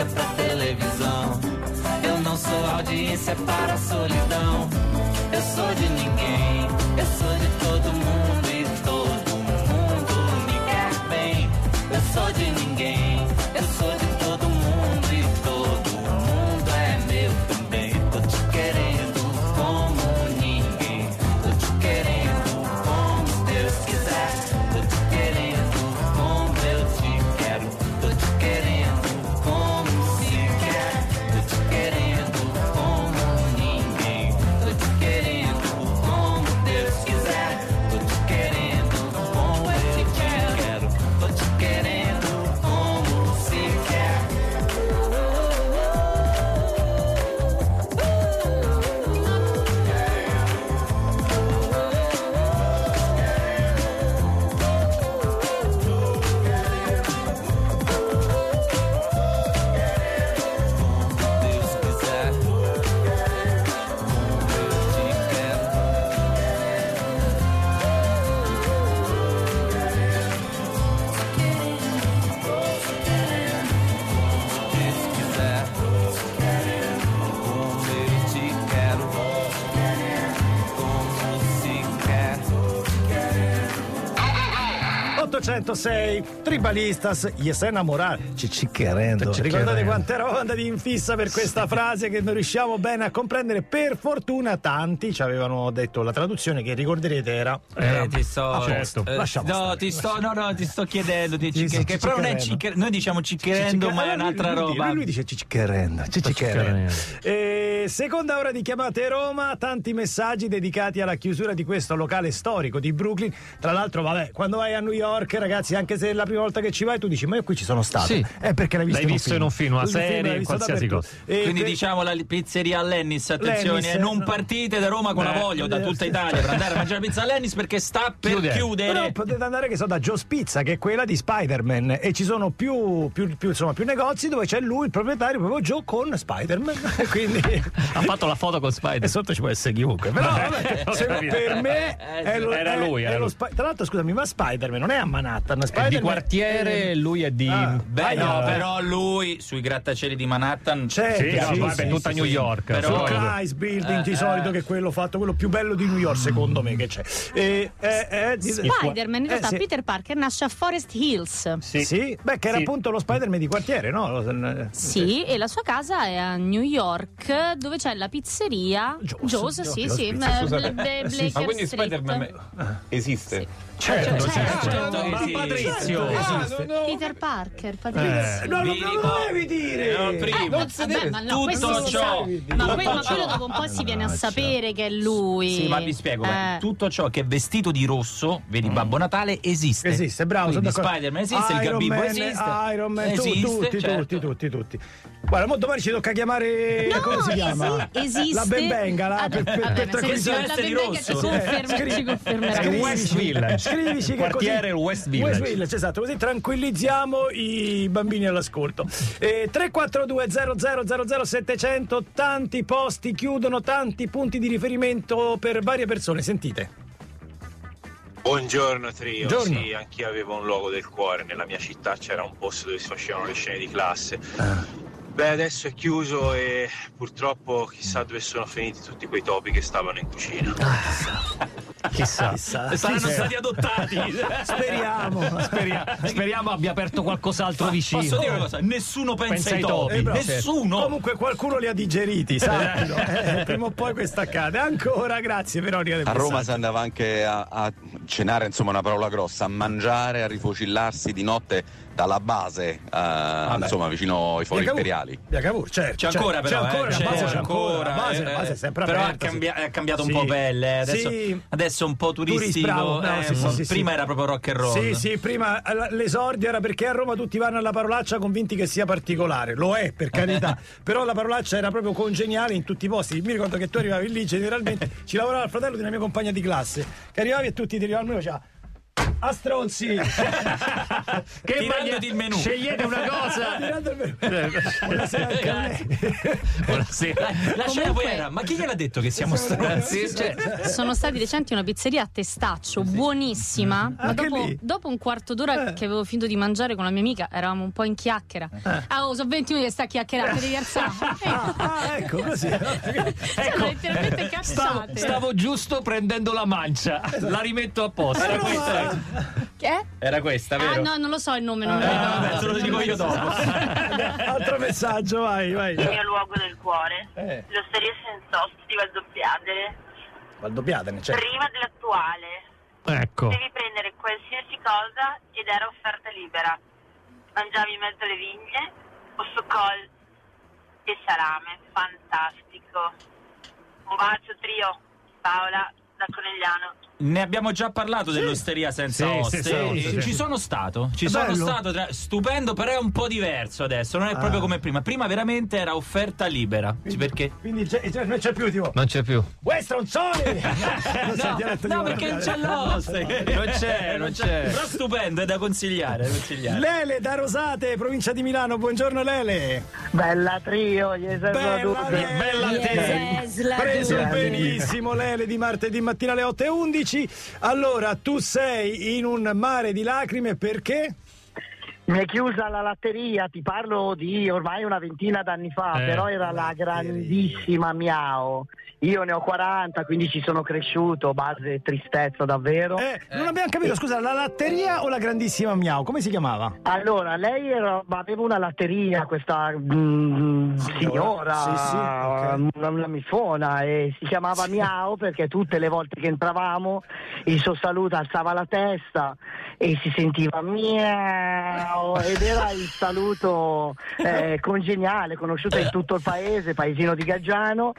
paciência pra televisão. Eu não sou audiência para a solidão. Eu sou de ninguém, eu sou de 806 Tribalistas Yes enamorar ci ci querendo Ci ricordate querendo. quanto eravamo andati in fissa per questa frase che non riusciamo bene a comprendere per fortuna tanti ci avevano detto la traduzione che ricorderete era Eh, ti sto, posto eh, lasciamo no, stare. ti sto, no, no, ti sto chiedendo, ti- Sì, che, però non è ciccherendo. ciccher- noi diciamo ciccherendo, ma è un'altra lui- roba. Lui, lui dice ciccherendo, ciccherendo. E seconda ora di chiamate Roma, tanti messaggi dedicati alla chiusura di questo locale storico di Brooklyn. Tra l'altro, vabbè, quando vai a New York, ragazzi, anche se è la prima volta che ci vai, tu dici, ma io qui ci sono stato. Sì. È perché l'hai visto, L'hai visto in un film, una serie, visto qualsiasi cosa. E Quindi per- diciamo la pizzeria Lennis, attenzione, Lennis, eh, non no. partite da Roma con la Beh, voglia o da eh, tutta. Italia per andare a mangiare pizza a Lennis perché sta per Chiude. chiudere. Però potete andare che so da Joe's Pizza, che è quella di Spider-Man, e ci sono più, più- più, insomma, più negozi dove c'è lui, il proprietario, proprio Joe con Spider-Man. [LAUGHS] Quindi [LAUGHS] Ha fatto la foto con Spider. E sotto ci può essere chiunque. Però [LAUGHS] vabbè, per me è lo- Era è- lui, era Tra l'altro, scusami, ma Spider-Man non è a Manhattan. È di Spider-Man quartiere, lui è di. Ah, Beh, no, però lui sui grattacieli di Manhattan C'è, Sì, sì, no, vabbè, sì, tutta sì, New sì. York. Però- Kleist Building Eh, di solito eh. che è quello fatto, quello più bello di New York, secondo me che c'è. E, eh, eh, Spider-Man, in eh, realtà sì. Peter Parker nasce a Forest Hills. Sì. beh, che era Sì. appunto lo Spider-Man di quartiere, no? Lo- Sì, e la sua casa è a New York, dove c'è la pizzeria Joe's. Joe's, sì, Joe's sì, Pizza. eh, Scusate. Bla- Bla- Ma quindi. Spider-Man esiste? Certo, Certo, Certo, Ma esiste. Patrizio! Ah, no, no. Peter Parker, Patrizio. Eh, no, non Vi lo dovevi dire! Il primo. Eh, non ma- si vabbè, ma no, tutto ciò. sa. Ma, que- ma ciò. quello dopo un po' si viene a no, sapere che è lui. Sì, ma vi spiego, Eh. tutto ciò che è vestito di rosso, vedi Babbo Natale, esiste. Esiste, bravo, Quindi. Spider-Man esiste, il Iron Gabibbo Man, esiste. Iron Man, tu- esiste, tutti, certo. tutti, tutti, tutti. Guarda, mo domani ci tocca chiamare No, come si chiama? esiste. La Ben Benga, la, Ah, per, per, vabbè, per tranquillizzare- di la Benga rosso. ci conferma- Scri- ci confermerà. Scrivici- West Village. Scrivici Il che quartiere così- West Village. West Village, esatto, così tranquillizziamo i bambini all'ascolto. Eh, 342 00 700 tanti posti chiudono, tanti punti di riferimento per varie persone, sentite. Buongiorno trio, Buongiorno. sì, anch'io avevo un luogo del cuore, nella mia città c'era un posto dove si facevano le scene di classe. Beh, adesso è chiuso e purtroppo chissà dove sono finiti tutti quei topi che stavano in cucina. Chissà. Saranno Chi stati adottati. [LAUGHS] Speriamo. Speriamo, speriamo abbia aperto qualcos'altro vicino. Posso dire una cosa? Nessuno pensa, Pensa ai topi. topi, bravo. Nessuno. Comunque qualcuno li ha digeriti, sappilo. Eh, prima o poi questo accade. Ancora, grazie Veronica. del A Roma si andava anche a, a cenare, insomma una parola grossa, a mangiare, a rifocillarsi di notte dalla base, eh, insomma vicino ai fori imperiali. Via Cavour, certo. C'è ancora c'è, però, c'è ancora, eh, la c'è base c'è ancora, ancora, la base, la eh, base è sempre però aperta. ha, cambia- sì. ha cambiato Sì. un po' pelle. eh. Adesso, Sì. adesso è un po' Turist, turistico. bravo, bravo, eh, sì, sì, sì, prima sì. era proprio rock and roll. Sì, sì, prima eh, l'esordio era perché a Roma tutti vanno alla parolaccia convinti che sia particolare. Lo è, per carità. [LAUGHS] Però la parolaccia era proprio congeniale in tutti i posti. Mi ricordo che tu arrivavi lì, generalmente ci lavorava il fratello di una mia compagna di classe. Che arrivavi e tutti ti arrivavano e faceva. A stronzi. [LAUGHS] Che Tirandoti il menù. Scegliete una cosa. [LAUGHS] Il menù. Buonasera anche a. Buonasera. La scena poi era, ma chi gliel'ha detto che siamo stronzi? Cioè, Sono stati recenti una pizzeria a testaccio, buonissima. Ma Anche dopo, dopo un quarto d'ora che avevo finito di mangiare con la mia amica, eravamo un po' in chiacchiera. Ah, oh, sono 20 minuti che sta a chiacchierare, ti devi alzare. [LAUGHS] Ah, ecco così. Ecco, letteralmente stavo, cazzate. stavo giusto prendendo la mancia. La rimetto a posto. Era questa, [LAUGHS] Che è? era questa, Ah, vero? no, non lo so il nome, non lo Ah, ricordo. vabbè, te lo dico io dopo. [LAUGHS] Altro messaggio, vai, vai. Il mio luogo del cuore. Eh. L'osteria senza osso di Valdobbiadene. Valdobbiadene, certo. Prima dell'attuale. Ecco. Devi prendere qualsiasi cosa ed era offerta libera. Mangiavi in mezzo alle vigne, osso col e salame. Fantastico. Un bacio trio. Paola da Conegliano. Ne abbiamo già parlato dell'osteria senza Sì, oste. sì, sì, sì. Ci sono stato, ci È sono bello. stato tra- stupendo, però è un po' diverso adesso, non è proprio Ah. come prima. Prima veramente era offerta libera. Sì, perché? Quindi c'è- c'è- non c'è più tipo. Non c'è più. Uè, stronzoni! [LAUGHS] Non so il dialetto di No, perché non c'è l'oste. Non c'è, [LAUGHS] non c'è. Però stupendo, è da consigliare. consigliare. Lele da Rosate, provincia di Milano. Buongiorno Lele. Bella trio, gli Bella, Lele. Bella te. Preso benissimo Lele di martedì mattina alle 8.11. Allora, tu sei in un mare di lacrime perché? Mi è chiusa la latteria, ti parlo di ormai una ventina d'anni fa, Eh, però era la grandissima Miao. Io ne ho 40, quindi ci sono cresciuto, base tristezza davvero. Eh, non abbiamo capito, scusa, la latteria o la grandissima Miau? Come si chiamava? Allora, lei era- aveva una latteria, questa mm, signora, Sì, sì, ok. una, una mifona, e si chiamava Miao perché tutte le volte che entravamo il suo saluto alzava la testa e si sentiva miau ed era il saluto eh, congeniale, conosciuto in tutto il paese, paesino di Gaggiano,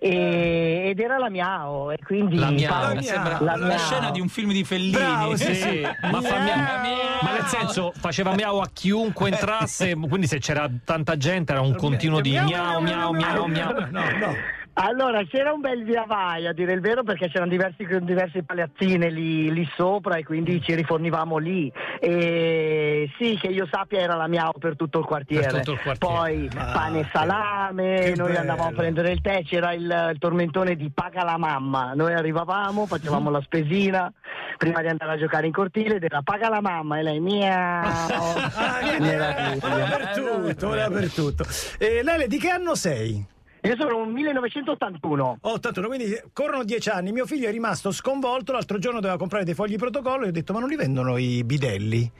e- ed era la Miao. E quindi La Miao. Paolo- Mi sembra la la Miao. scena di un film di Fellini. Bravo, sì, Sì, ma, fa mia- ma nel senso faceva miau a chiunque entrasse, quindi se c'era tanta gente era un continuo di miau miau miau miau. No, no. Allora, c'era un bel via vai, a dire il vero, perché c'erano diversi, diverse palazzine lì, lì sopra e quindi ci rifornivamo lì. E sì, che io sappia era la mia per tutto il quartiere. Per tutto il quartiere. Poi Ma- pane e salame, che noi andavamo a bello. prendere il tè, c'era il, il tormentone di paga la mamma. Noi arrivavamo, facevamo la spesina prima di andare a giocare in cortile ed era paga la mamma e lei miau. Ah, quindi Meraviglia. ora dappertutto, ora dappertutto. E Lele, di che anno sei? Io sono un 1981. 81, quindi corrono dieci anni. Mio figlio è rimasto sconvolto. L'altro giorno doveva comprare dei fogli protocollo e ho detto: Ma non li vendono i bidelli?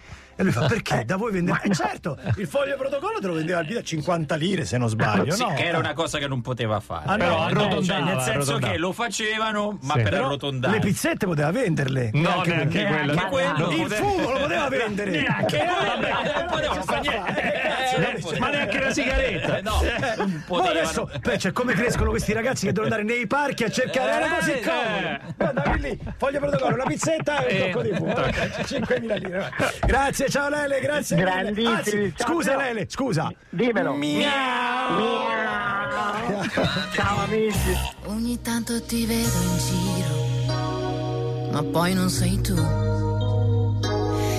E lui fa: Perché? Da voi vendete? Eh, certo, il foglio protocollo te lo vendeva il bidello a 50 lire, se non sbaglio. Sì, no? che era una cosa che non poteva fare. Ah, no, però no, arrotondava, cioè, nel senso arrotondava. che lo facevano, ma Sì. per Però arrotondare. le pizzette poteva venderle. No, neanche quello. Neanche quello. Il fumo lo poteva vendere. Neanche Eh, quello. vabbè, Non potevano fare niente. Eh, cazzo, Ma neanche la sigaretta. Eh, no, [LAUGHS] adesso, beh, cioè, come crescono questi ragazzi che devono andare nei parchi a cercare era così comodo. Guarda, lì, foglio protocollo, una pizzetta e un tocco di fumo. 5.000 lire. Grazie, ciao Lele, grazie. mille. Grandissimi, Anzi, ciao, scusa ciao. Lele, scusa. Dimmelo. Miau. Ciao amici. Ogni tanto ti vedo in giro, ma poi non sei tu.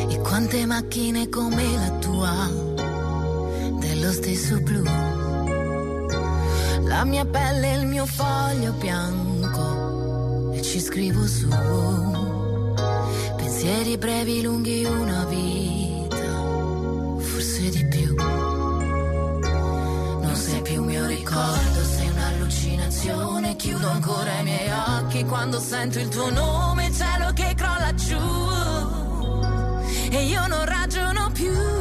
E quante macchine come la tua, dello stesso blu. La mia pelle è il mio foglio bianco e ci scrivo su. Pensieri brevi, lunghi, una vita, forse di più. Non sei più mio ricordo, sei un'allucinazione. Chiudo ancora i miei occhi quando sento il tuo nome, cielo che crolla giù. E io non ragiono più.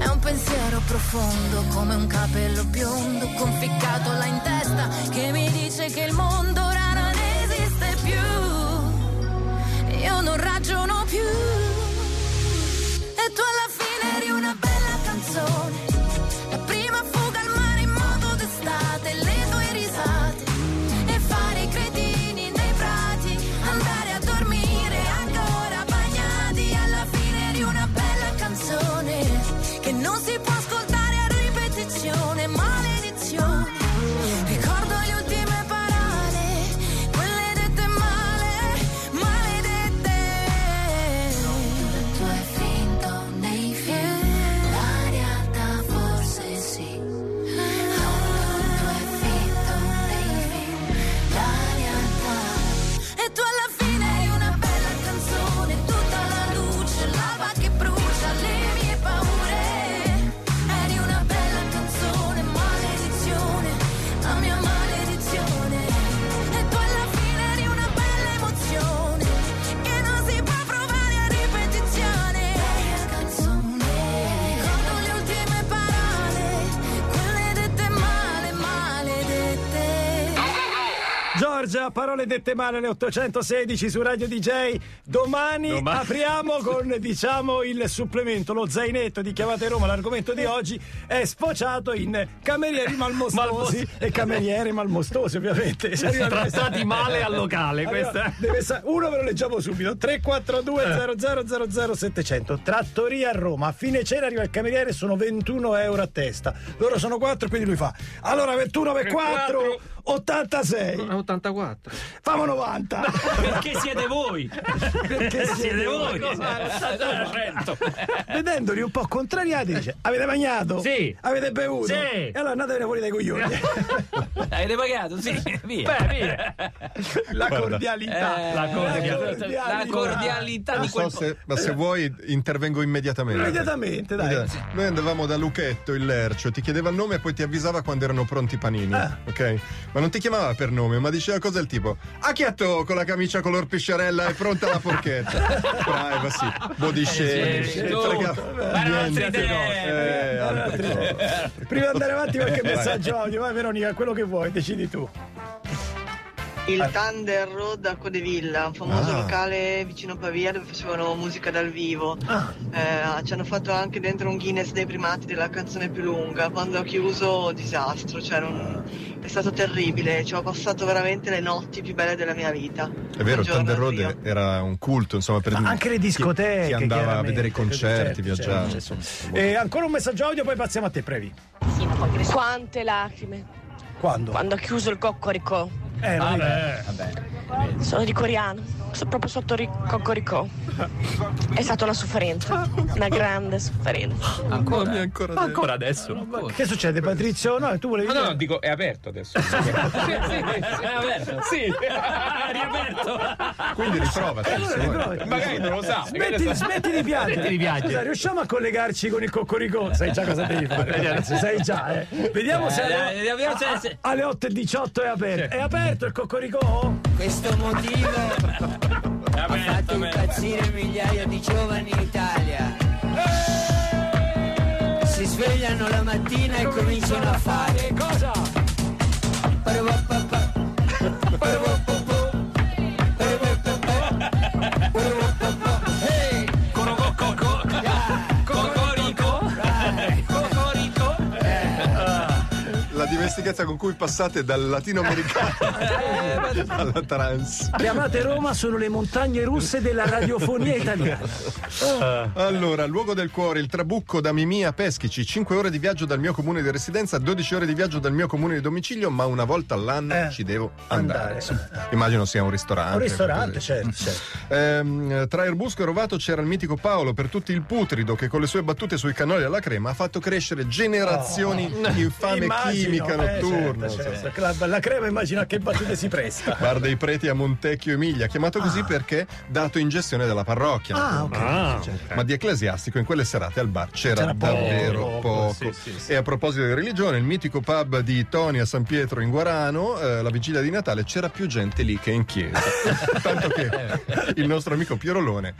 È un pensiero profondo come un capello biondo conficcato là in testa che mi dice che il mondo ora non esiste più. Io non ragiono più. Parole dette male alle 816 su Radio DJ. Domani, Domani. apriamo [LAUGHS] con diciamo il supplemento, lo zainetto di Chiamate Roma. L'argomento di oggi è sfociato in camerieri malmostosi Malmostosi. e cameriere malmostosi, ovviamente. Arriva- Trattati male al locale, Allora, sa- uno ve lo leggiamo subito 342 0000 700 Trattoria a Roma a fine cena arriva il cameriere sono 21 euro a testa loro sono 4 quindi lui fa allora 21 per 4 86 84 famo 90 [LAUGHS] Perché siete voi? [LAUGHS] Perché siete voi? Certo. vedendoli un po' contrariati dice avete bagnato? Sì. avete bevuto? Sì. e allora andatevene fuori dai coglioni [LAUGHS] Avete pagato? Sì, via. Beh, via. la Guarda. cordialità Eh, La cordialità. La cordialità di so quel se- ma se vuoi intervengo immediatamente. immediatamente dai. Noi andavamo da Luchetto, il Lercio, ti chiedeva il nome e poi ti avvisava quando erano pronti i panini. Ah. Ok? Ma non ti chiamava per nome, ma diceva cose del tipo: Acchiatto con la camicia color pisciarella è pronta la forchetta. Privacy, body shaming. non niente. altri tempi. Eh, altre cose. Prima di andare avanti qualche messaggio audio, vai Veronica, quello che vuoi, decidi tu. Il Thunder Road a Codevilla, un famoso Ah. locale vicino a Pavia dove facevano musica dal vivo. Ah. Eh, ci hanno fatto anche dentro un Guinness dei primati della canzone più lunga. Quando ho chiuso, disastro, cioè non- è stato terribile. Ci ho passato veramente le notti più belle della mia vita. È vero, giorno Thunder Road era un culto, insomma, per Ma anche le chi- discoteche. Chi, andava a vedere i concerti, certo, viaggiava. certo, certo. E ancora un messaggio audio, poi passiamo a te, Previ. Quante lacrime Quando? quando ha chiuso il coccoricò. Eh, non Vabbè. Sono di coreano, sono proprio sotto il coccoricò. È stata una sofferenza, una grande sofferenza. Ancora, ancora, ancora adesso? Che succede, Patrizio? No, tu volevi No, no, no, dico, è aperto adesso. [LAUGHS] È aperto? Sì. [LAUGHS] riaperto. Quindi riprovaci. Allora. Magari non lo sa. Smetti, smetti di piangere. Smetti di piangere. Scusa, riusciamo a collegarci con il coccoricò? Sai già cosa devi fare. Sai già, eh. Vediamo se Eh, alle, eh, se- alle 8 e 18 è aperto. È aperto il coccoricò? Questo motivo ha fatto impazzire migliaia di giovani in Italia. Si svegliano la mattina e cominciano a fare cosa? La dimestichezza con cui passate dal latinoamericano [LAUGHS] alla trans. Chiamate Roma sono le montagne russe della radiofonia [LAUGHS] italiana. Allora, luogo del cuore, il Trabucco da Mimì a Peschici, 5 ore di viaggio dal mio comune di residenza, 12 ore di viaggio dal mio comune di domicilio, ma una volta all'anno Eh, ci devo andare. andare. Sì. Immagino sia un ristorante. Un ristorante, di- certo, certo. Ehm, tra Erbusco e Rovato c'era il mitico Paolo, per tutti il putrido, che con le sue battute sui cannoli alla crema ha fatto crescere generazioni Oh. infame Immagino. Chimica notturno. certo, insomma. certo. La, la crema immagino a che battute si presta. [LAUGHS] Bar dei Preti a Montecchio Emilia, chiamato così perché dato in gestione dalla parrocchia. Ah, ok. naturalmente. Ah, certo. Ma di ecclesiastico in quelle serate al bar c'era, C'era davvero poco, poco. sì, sì, sì. E a proposito di religione, il mitico pub di Toni a San Pietro in Guarano, eh, la vigilia di Natale c'era più gente lì che in chiesa. [LAUGHS] Tanto che il nostro amico Pierolone, eh,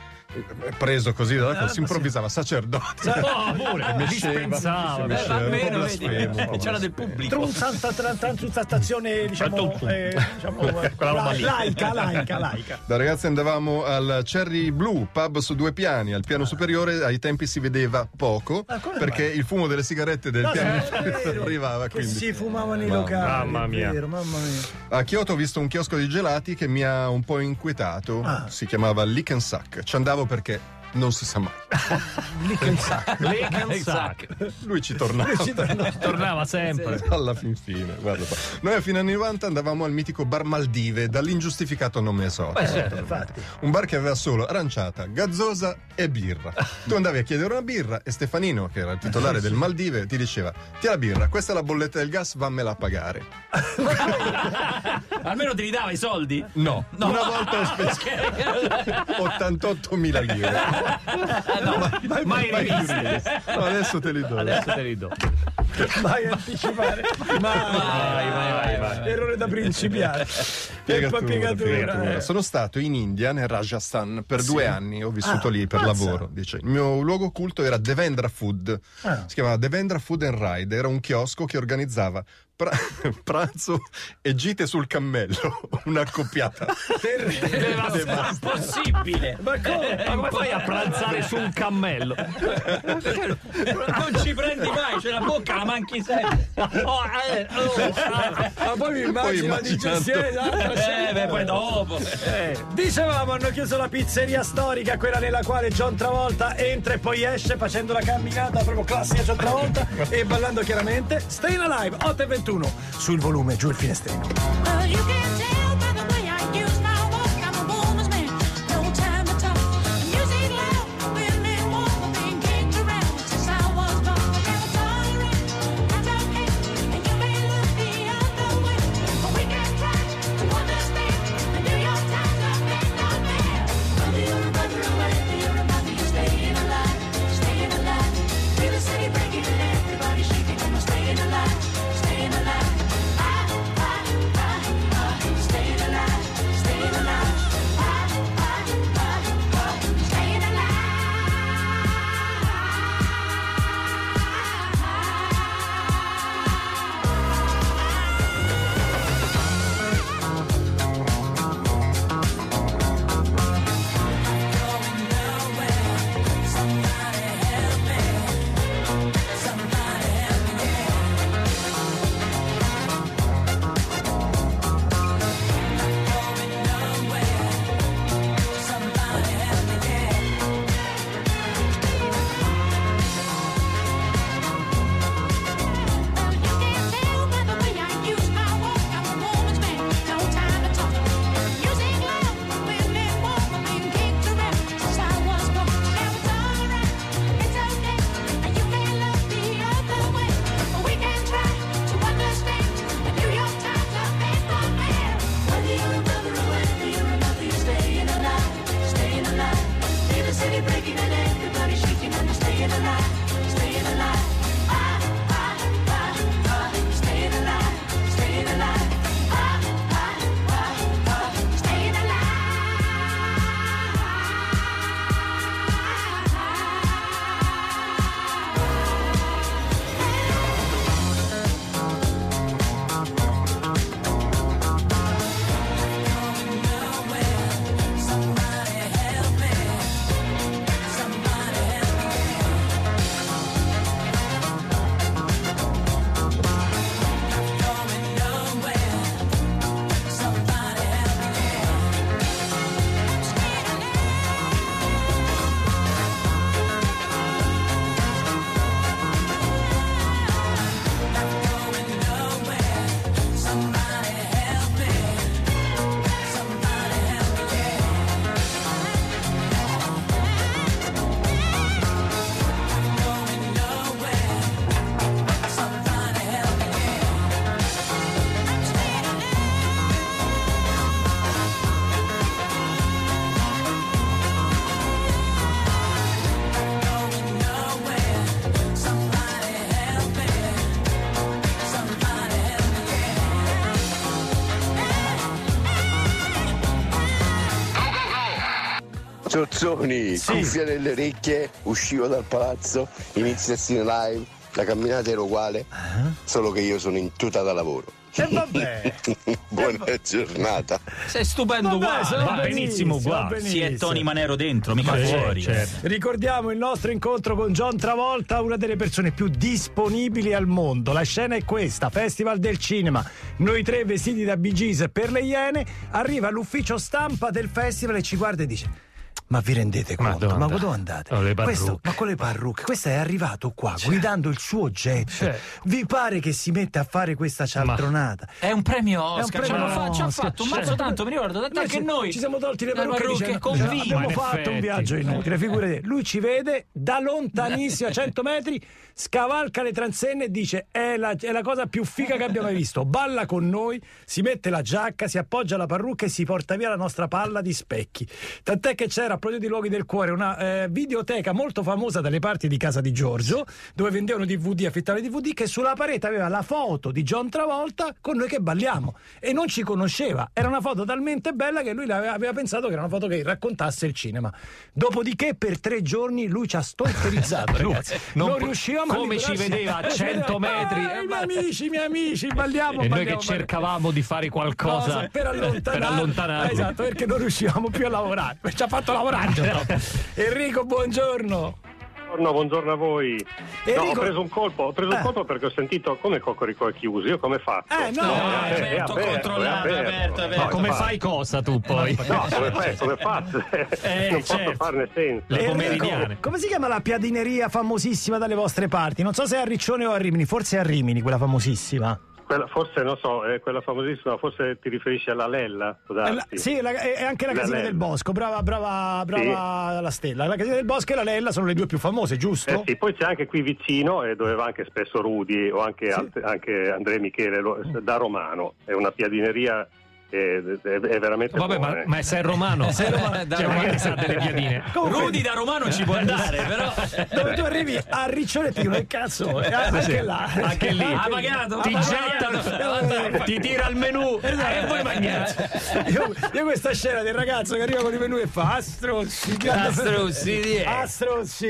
preso così dalla cosa, si improvvisava sacerdote. Oh, pure, [LAUGHS] E dispensava. Eh, vedi, po' c'era del pubblico. Trunzanta trunzanta stazione, diciamo, eh, diciamo [LAUGHS] Quella roba lì. laica, laica, laica. Da ragazzi andavamo al Cherry Blue, pub su due piani. Al piano superiore ai tempi si vedeva poco Ah, perché il fumo delle sigarette del No, piano [LAUGHS] arrivava. Che Quindi. si fumava nei Mamma- locali. mamma mia. vero, mamma mia. A Kyoto ho visto un chiosco di gelati che mi ha un po' inquietato. Ah. Si chiamava Lick and Suck. Ci andavo perché non si sa mai. [LAUGHS] Lick and suck. [LAUGHS] Lick and suck. Lui ci tornava. Lui ci tornava. [LAUGHS] Tornava sempre. Alla fin fine, guarda qua. Noi a fine anni 90 andavamo al mitico bar Maldive, dall'ingiustificato nome esotico. Beh, certo. Un bar che aveva solo aranciata, gazzosa e birra. Tu andavi a chiedere una birra e Stefanino, che era il titolare del Maldive, ti diceva: Ti la birra, questa è la bolletta del gas, vammela a pagare. Almeno ti ridava i soldi? No, una volta ho speso 88.000 lire. No, mai riviste. No, adesso te li do. Adesso te li do. Vai a anticipare. Vai, vai, vai, vai. Errore da principiare. Piegatura, piegatura, piegatura. eh. Sono stato in India, nel Rajasthan, per Sì. due anni. Ho vissuto Ah, lì per mazza. lavoro. Dice. Il mio luogo occulto era Devendra Food. Ah. Si chiamava Devendra Food and Ride. Era un chiosco che organizzava pra- [LAUGHS] pranzo e gite sul cammello. [LAUGHS] Una accoppiata. Impossibile. Ma come? Ma come fai a pranzare su un cammello? Non ci prendi mai, c'è la bocca, la manchi sempre. Oh, eh, oh, ah. Ma poi mi immagino la immaginando- digestione. Eh, beh, poi dopo. Eh, Dicevamo, hanno chiuso la pizzeria storica, quella nella quale John Travolta entra e poi esce facendo la camminata proprio classica John Travolta e ballando chiaramente. Stayin' Alive 8 e 21 sul volume giù il finestrino. Well, Zozzoni, Sì. cuffia nelle orecchie, uscivo dal palazzo, inizia Stine Live, la camminata era uguale, solo che io sono in tuta da lavoro. E vabbè. [LAUGHS] Buona giornata. Sei stupendo Vabbè, uguale. sono Va benissimo, benissimo. Si è Tony Manero dentro, mica Ma fuori. certo. Ricordiamo il nostro incontro con John Travolta, una delle persone più disponibili al mondo. La scena è questa: Festival del Cinema. Noi tre vestiti da Bee Gees per le Iene. Arriva all'ufficio stampa del festival e ci guarda e dice. Ma vi rendete conto? dove Ma dove andate? Oh, Questo- ma con le parrucche, questo è arrivato qua guidando il suo jet. Vi pare che si mette a fare questa cialtronata? È un premio È un Oscar, premio ce l'ha fa- ci ha fatto un certo. mazzo tanto, mi ricordo, Noi che ci- noi ci siamo tolti le parrucche, parrucche dicendo, convinti. abbiamo Ma fatto un effetti. viaggio inutile figurati [LAUGHS] lui ci vede da lontanissimo a 100 metri scavalca le transenne e dice è la, è la cosa più figa che abbiamo mai visto balla con noi si mette la giacca si appoggia alla parrucca e si porta via la nostra palla di specchi tant'è che c'era Prodio di Luoghi del Cuore una eh, videoteca molto famosa dalle parti di casa di Giorgio dove vendevano DVD affittavano DVD che sulla parete aveva la foto di John Travolta con noi che balliamo e non ci conosceva era una foto talmente bella che lui aveva pensato che era una foto che raccontasse il cinema dopodiché per tre giorni lui ci ha stalkerizzato [LAUGHS] ragazzi non non, riuscivamo a come ci vedeva a 100 [LAUGHS] Ah, metri. i miei amici miei amici balliamo E noi che balliamo, cercavamo di fare qualcosa Cosa per allontanarlo. [LAUGHS] per allontanarlo. Esatto, perché non riuscivamo più a lavorare. Ci ha fatto lavorare. Però. [LAUGHS] Enrico, buongiorno. Buongiorno, buongiorno a voi. No, Enrico- ho preso un colpo, ho preso Eh. un colpo perché ho sentito come Cocorico è chiuso, io come faccio? Eh, no, è, è è aperto, aperto, controllato, è è aperto, è aperto. Ma come infatti. fai cosa tu poi? No, come fai? Come [LAUGHS] faccio? non posso certo. farne senza. Le pomeridiane. Come si chiama la piadineria famosissima dalle vostre parti? Non so se è a Riccione o a Rimini, forse è a Rimini, quella famosissima. Quella- forse, non so, è quella famosissima, forse ti riferisci alla Lella? darsi. la- sì, la- è anche la La Casina Lella. del Bosco, brava, brava, brava la Stella. La Casina del Bosco e la Lella sono le due più famose, giusto? Eh sì, poi c'è anche qui vicino, e dove va anche spesso Rudi o anche, alt- anche Andrea Michele lo- da Romano, è una piadineria eh, è, è veramente Vabbè, ma, buona. ma è San Romano. [LAUGHS] Sei romano. Cioè, Da Romano. sa delle piadine. Comunque- Rudi da Romano ci può andare, però. Dove tu arrivi a Riccione e "Eh, cazzo, eh, anche Sì. là. Anche lì. Ha pagato? Ti gettano, ti tira il menù Esatto. e poi mangiate. [LAUGHS] Io, io questa scena del ragazzo che arriva con i menù e fa Astrozzi Astrozzi, Astrozzi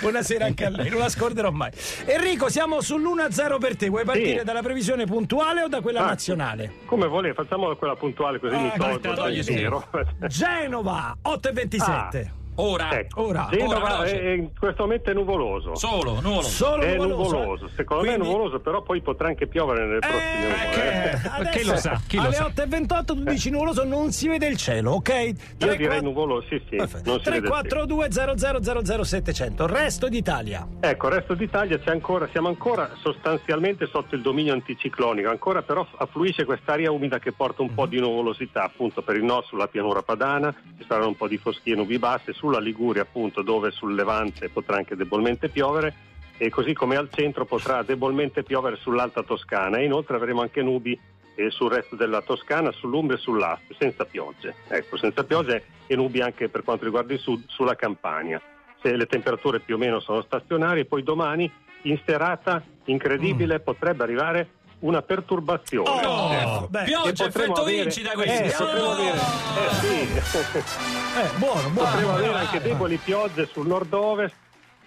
Buonasera [LAUGHS] anche a lei, non la scorderò mai Enrico siamo sull'1-0 per te Vuoi partire Sì. dalla previsione puntuale o da quella Ah. nazionale? Come vuole, facciamo quella puntuale così mi Ah, tolgo la dal togli pensiero. Genova 8-27 Ora. Ecco, Ora, Genova ora, è- in questo momento è nuvoloso. Solo, nuvoloso. Solo è nuvoloso, nuvoloso, eh? secondo me Quindi- è nuvoloso, però poi potrà anche piovere nelle prossime ore. Eh, [LAUGHS] adesso, Chi lo sa? Chi lo alle sa? 8.28 tu dici nuvoloso non si vede il cielo ok? Io 3, direi nuvoloso, sì, sì. Perfetto. Non si vede il cielo. 342 000 700 resto d'Italia Ecco, il resto d'Italia c'è ancora, siamo ancora sostanzialmente sotto il dominio anticiclonico, ancora però affluisce quest'aria umida che porta un po' di nuvolosità appunto per il nord sulla pianura padana, ci saranno un po' di foschie nubi basse, sulla Liguria appunto dove sul Levante potrà anche debolmente piovere e così come al centro potrà debolmente piovere sull'Alta Toscana e inoltre avremo anche nubi eh, sul resto della Toscana, sull'Umbria e sull'Ast, senza piogge. Ecco, senza piogge e nubi anche per quanto riguarda il sud, sulla Campania. Se le temperature più o meno sono stazionarie, poi domani in serata incredibile potrebbe arrivare una perturbazione. Oh, Ecco. beh. Pioggia, effetto avere- vincita questi. eh, potremo avere, eh, sì. [LAUGHS] eh, buono buono potremo avere buono. anche deboli piogge sul nord-ovest,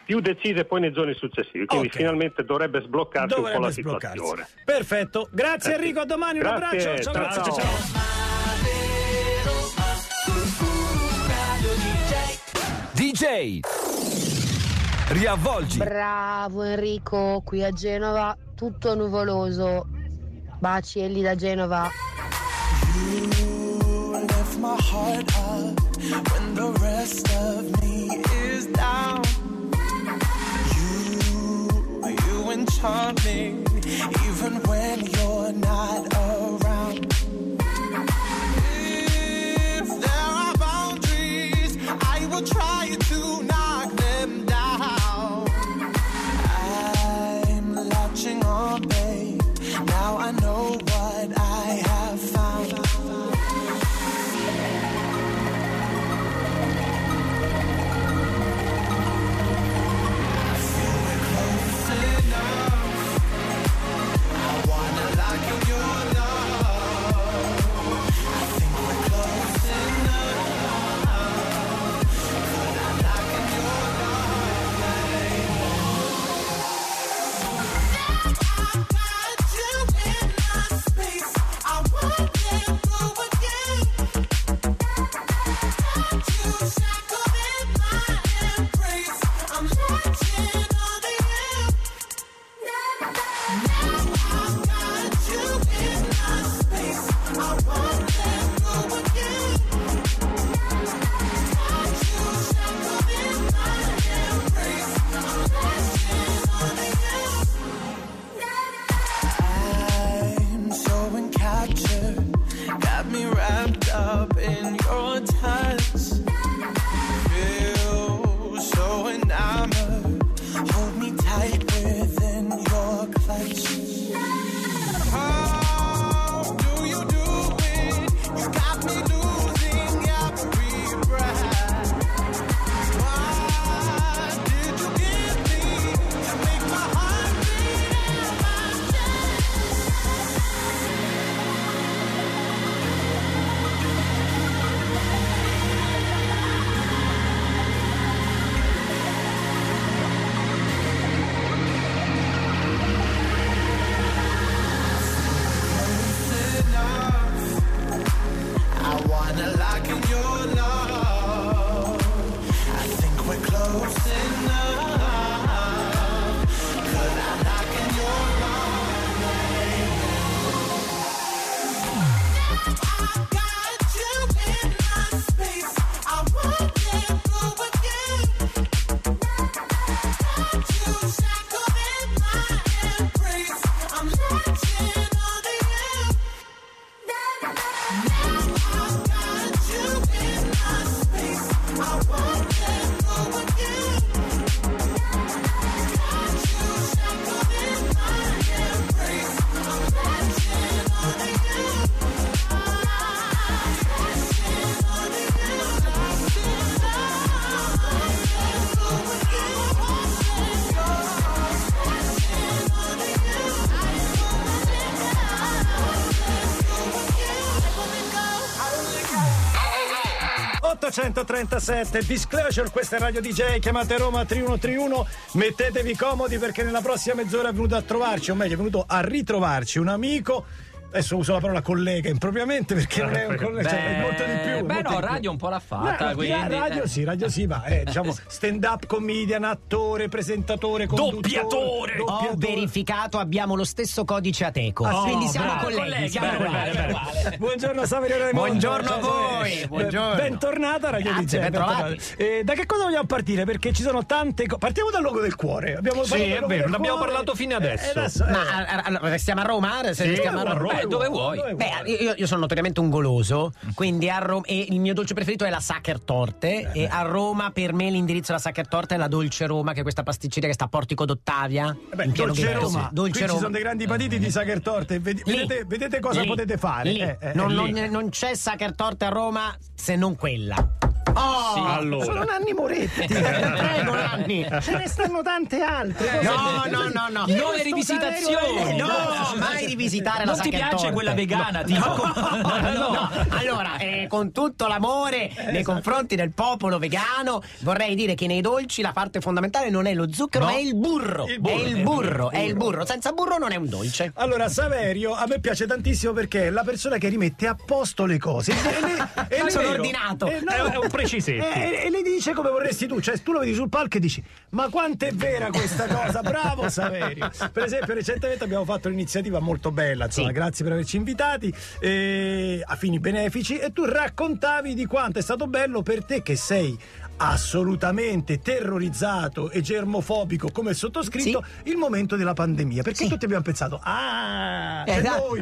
più decise poi nei giorni successivi. Quindi Ok. finalmente dovrebbe sbloccarsi un po' dovrebbe la sbloccarsi situazione. perfetto grazie Eh. Enrico a domani un Grazie, abbraccio ciao, ciao, ciao. ciao. DJ Riavvolgi Bravo Enrico, qui a Genova tutto nuvoloso. Baci Elli da Genova. me even when you're not around. 837 Disclosure, questa è Radio DJ, chiamate Roma 3131, mettetevi comodi perché nella prossima mezz'ora è venuto a trovarci, o meglio è venuto a ritrovarci un amico. Adesso uso la parola collega impropriamente perché non è un [LAUGHS] collega, cioè, è molto di più. Beh, no, di più. radio un po' l'ha fatta, No, quindi. radio eh. sì, radio sì, ma è diciamo [LAUGHS] stand up comedian, attore, presentatore, conduttore, Ho verificato, abbiamo lo stesso codice ateco. Ah, sì? quindi Oh, siamo bravo. colleghi. Colleghi, siamo bene, colleghi. bene, bene. Buongiorno Saverio Raimondo. Buongiorno a voi, Saverio. buongiorno. Bentornata a Radio Grazie, DJ. bentrovati. bentornata. Eh, da che cosa vogliamo partire? Perché ci sono tante cose. Partiamo dal logo del cuore. Abbiamo Sì, è vero, ne abbiamo cuore. parlato fino adesso. Eh, adesso, eh. Ma allora, restiamo a Roma? Se Sì, restiamo a Roma, Beh, dove vuoi, dove Beh, io, io sono notoriamente un goloso, quindi a Roma e il mio dolce preferito è la Sacher Torte e a Roma per me l'indirizzo della Sacher Torte è la Dolce Roma, che è questa pasticceria che sta a Portico d'Ottavia. Eh beh, Dolce. Roma. Dolce Qui ci Roma. sono dei grandi patiti di Sacher Torte. Ved- vedete, vedete cosa Lì. potete fare. Lì. Eh, eh, non, non- non c'è Sacher Torte a Roma se non quella. Oh, Sì, allora. Sono Nanni Moretti. [LAUGHS] Prego, Nanni. Ce ne stanno tante altre. No, no, no, no. Nuove Sto rivisitazioni. No, mai rivisitare la Non ti piace Torte. quella vegana, tipo? [LAUGHS] No, no. Allora, eh, con tutto l'amore nei confronti del popolo vegano, vorrei dire che nei dolci la parte fondamentale non è lo zucchero, No. ma è il burro. Il burro. È il burro, è il burro. Senza burro non è un dolce. Allora, Saverio a me piace tantissimo perché è la persona che rimette a posto le cose. E le- e Sono vero. ordinato. Eh, no, È un- precisetto. E, e le dice come vorresti tu. Cioè, tu lo vedi sul palco e dici: Ma quanto è vera questa cosa? Bravo, [LAUGHS] Saverio. Per esempio, recentemente abbiamo fatto un'iniziativa molto bella. Insomma, Sì. grazie per averci invitati eh, a fini benefici. E tu raccontavi di quanto è stato bello per te che sei assolutamente terrorizzato e germofobico come il sottoscritto il momento della pandemia perché tutti abbiamo pensato ah per Esatto. noi,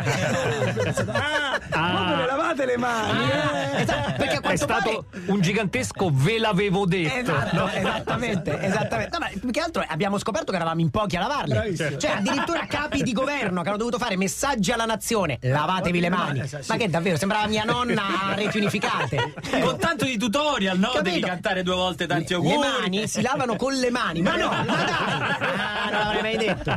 pensato, ah, ma ve ne lavate le mani eh?" Esatto, perché È stato un gigantesco ve l'avevo detto. Esatto, No? esattamente, esattamente. No, ma più che altro abbiamo scoperto che eravamo in pochi a lavarle. Bravissimo. Cioè, addirittura capi di governo che hanno dovuto fare messaggi alla nazione: lavatevi le mani. Esatto, sì. Ma che davvero, sembrava mia nonna a reti unificate. [LAUGHS] Con tanto di tutorial, no? Capito? Devi cantare due volte tanti Le auguri. mani si lavano con le mani, ma no, ma dai! Ah, non l'avrei mai detto.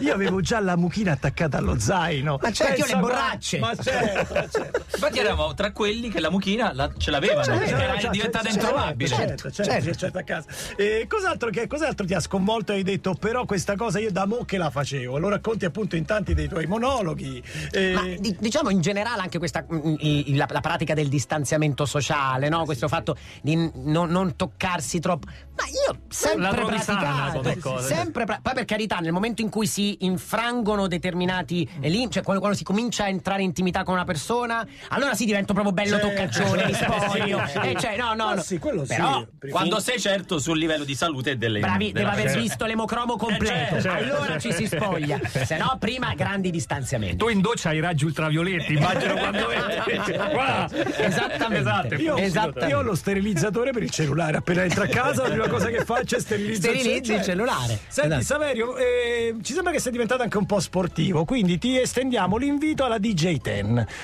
io avevo già la mucchina attaccata allo zaino Ma certo, io Pensa le borracce. ma certo, certo. Infatti eravamo tra quelli che la mucchina la- ce l'avevano, Certo, perché era certo, diventata certo, introvabile. Certo, certo, certo, a casa. E cos'altro, che, cos'altro ti ha sconvolto e hai detto però questa cosa io da mo che la facevo? Lo racconti appunto in tanti dei tuoi monologhi. Eh, Ma di- diciamo in generale anche questa mm, i- la, la pratica del distanziamento sociale, no? questo fatto di non, non toccarsi troppo. Ma io sempre praticato, come cosa. sempre pra- poi per carità, nel momento in cui si infrangono determinati eh, lim- cioè quando, quando si comincia a entrare in intimità con una persona, allora sì divento proprio bello Certo. toccaccione, spoglio. [LAUGHS] Sì, sì. Eh, cioè, no, no, Ma no. sì, quello sì. Però, Quando sei certo sul livello di salute delle Bravi, della deve aver persona. visto l'emocromo completo. Eh, certo, allora ci si spoglia. [LAUGHS] Se no, prima grandi distanziamenti. Tu in doccia hai i raggi ultravioletti, immagino quando entri. Guarda. [LAUGHS] Esattamente. Esatto, io, Esattamente. io ho lo sterilizzatore per il cellulare. Appena entro a casa, la prima cosa che faccio è sterilizzare Sterilizzi il cellulare. Senti, Esatto. Saverio, eh, ci sembra che sei diventato anche un po' sportivo, quindi ti estendiamo l'invito alla DJ 10,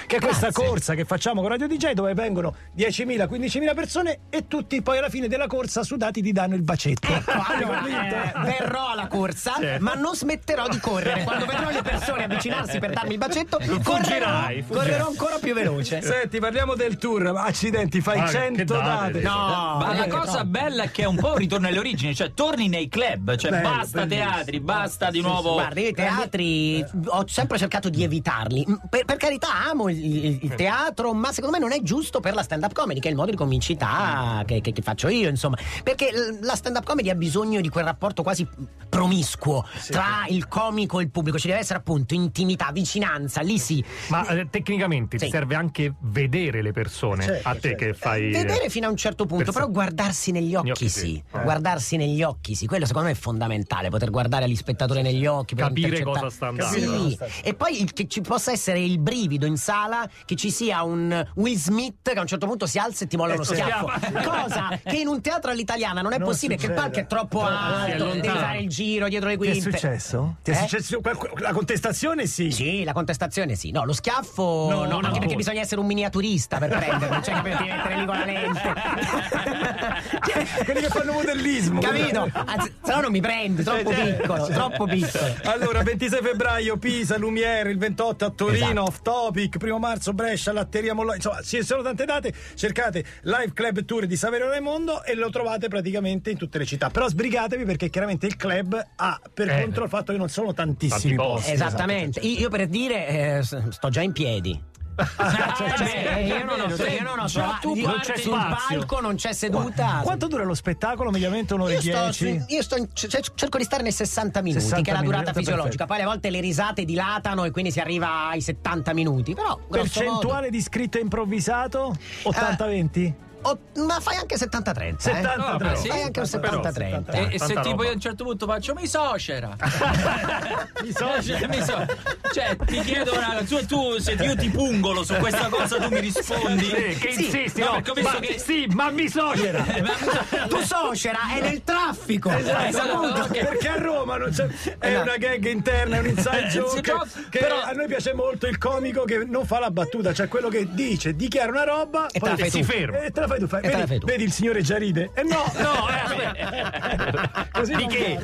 che è questa Grazie. corsa che facciamo con Radio DJ dove vengono 10.000, 15.000 persone e tutti poi alla fine della corsa sudati ti danno il bacetto. Ecco, allora, eh, verrò alla corsa, Certo. ma non smetterò di correre. Quando vedrò le persone avvicinarsi per darmi il bacetto, correrò, Fuggirai, fuggirai. correrò ancora più veloce. Senti, parliamo del tour. Ma Accidenti, fai Ah, che 100 date. date. No, Ma la cosa bella è che è un po' un ritorno alle origini, cioè torni nei club, cioè Bello, basta bellissimo. teatri, basta di nuovo. Guarda, io i teatri ho sempre cercato di evitarli. Mm, Per, per carità, amo il, il- teatro ma secondo me non è giusto per la stand-up comedy, che è il modo di comicità che, che- che faccio io, insomma. Perché la stand-up comedy ha bisogno di quel rapporto quasi promiscuo tra il comico e il pubblico. Ci deve essere appunto intimità, vicinanza, lì sì. Ma eh, tecnicamente ti serve anche vedere le persone Certo, a te che fai. Vedere fino a un certo punto, Perso- però guardarsi negli occhi, occhi sì. Eh. Guardarsi negli occhi sì, quello secondo me è fondamentale, poter guardare gli spettatori negli occhi, Capire cosa sta andando. Sì. Capire cosa sta- E poi il- che ci possa essere il brivido in sala, che ci sia un Will Smith che a un certo punto si alza e ti molla uno schiaffo. [LAUGHS] Cosa che in un teatro all'italiana non è Non possibile, che il succede. palco è troppo alto, devi lontano. fare il giro dietro le Ti è quinte. successo? Ti è Eh? successo la contestazione sì. Sì, la contestazione sì. No, lo schiaffo No, no, no, anche no. perché bisogna essere un miniaturista per prenderlo, cioè che per mettere lì con la lente. [LAUGHS] Quelli che fanno modellismo. Capito? Anzi, se no non mi prendi, troppo piccolo, troppo piccolo. Allora, 26 febbraio Pisa, Lumiere, il 28 a Torino, Esatto. Off Topic, primo marzo Brescia, Latteria Mollo, insomma, ci sono tante date. Cercate Live Club Tour di Saverio Raimondo e lo trovate praticamente in tutte le città. Però sbrigatevi perché chiaramente il club ha per Eh. contro il fatto che non sono tantissimi posti. Esattamente. Io io per dire eh, sto già in piedi. Cioè, cioè, beh, io non ho, io non ho trovato- tu io- parti- sul palco non c'è seduta. Quanto dura lo spettacolo? Mediamente un'ora e dieci? io sto cerco di stare nei 60 minuti, 60 che è la durata minuti, fisiologica. Poi alle volte le risate dilatano e quindi si arriva ai 70 minuti. Però, grosso modo- Percentuale di scritto improvvisato? 80-20? Oh, ma fai anche 70-30. 70, eh? però. Fai anche un 70-30. E, e se tipo roba. io a un certo punto faccio mi socera [LAUGHS] mi socera mi so- cioè ti chiedo una tu, tu se io ti pungolo su questa cosa tu mi rispondi Sì, che insisti, no, visto ma- che sì ma mi socera Eh, ma mi so- Tu socera è nel traffico. Esatto, Esatto, ok. perché a Roma non c'è- è una gag interna, è un inside joke. Sì, però- che però- a noi piace molto il comico che non fa la battuta, cioè quello che dice, dichiara una roba E poi si ferma. E fai tu. Fai. Vedi, fai tu. vedi il signore già ride? E no, no eh, [LAUGHS] così Di che?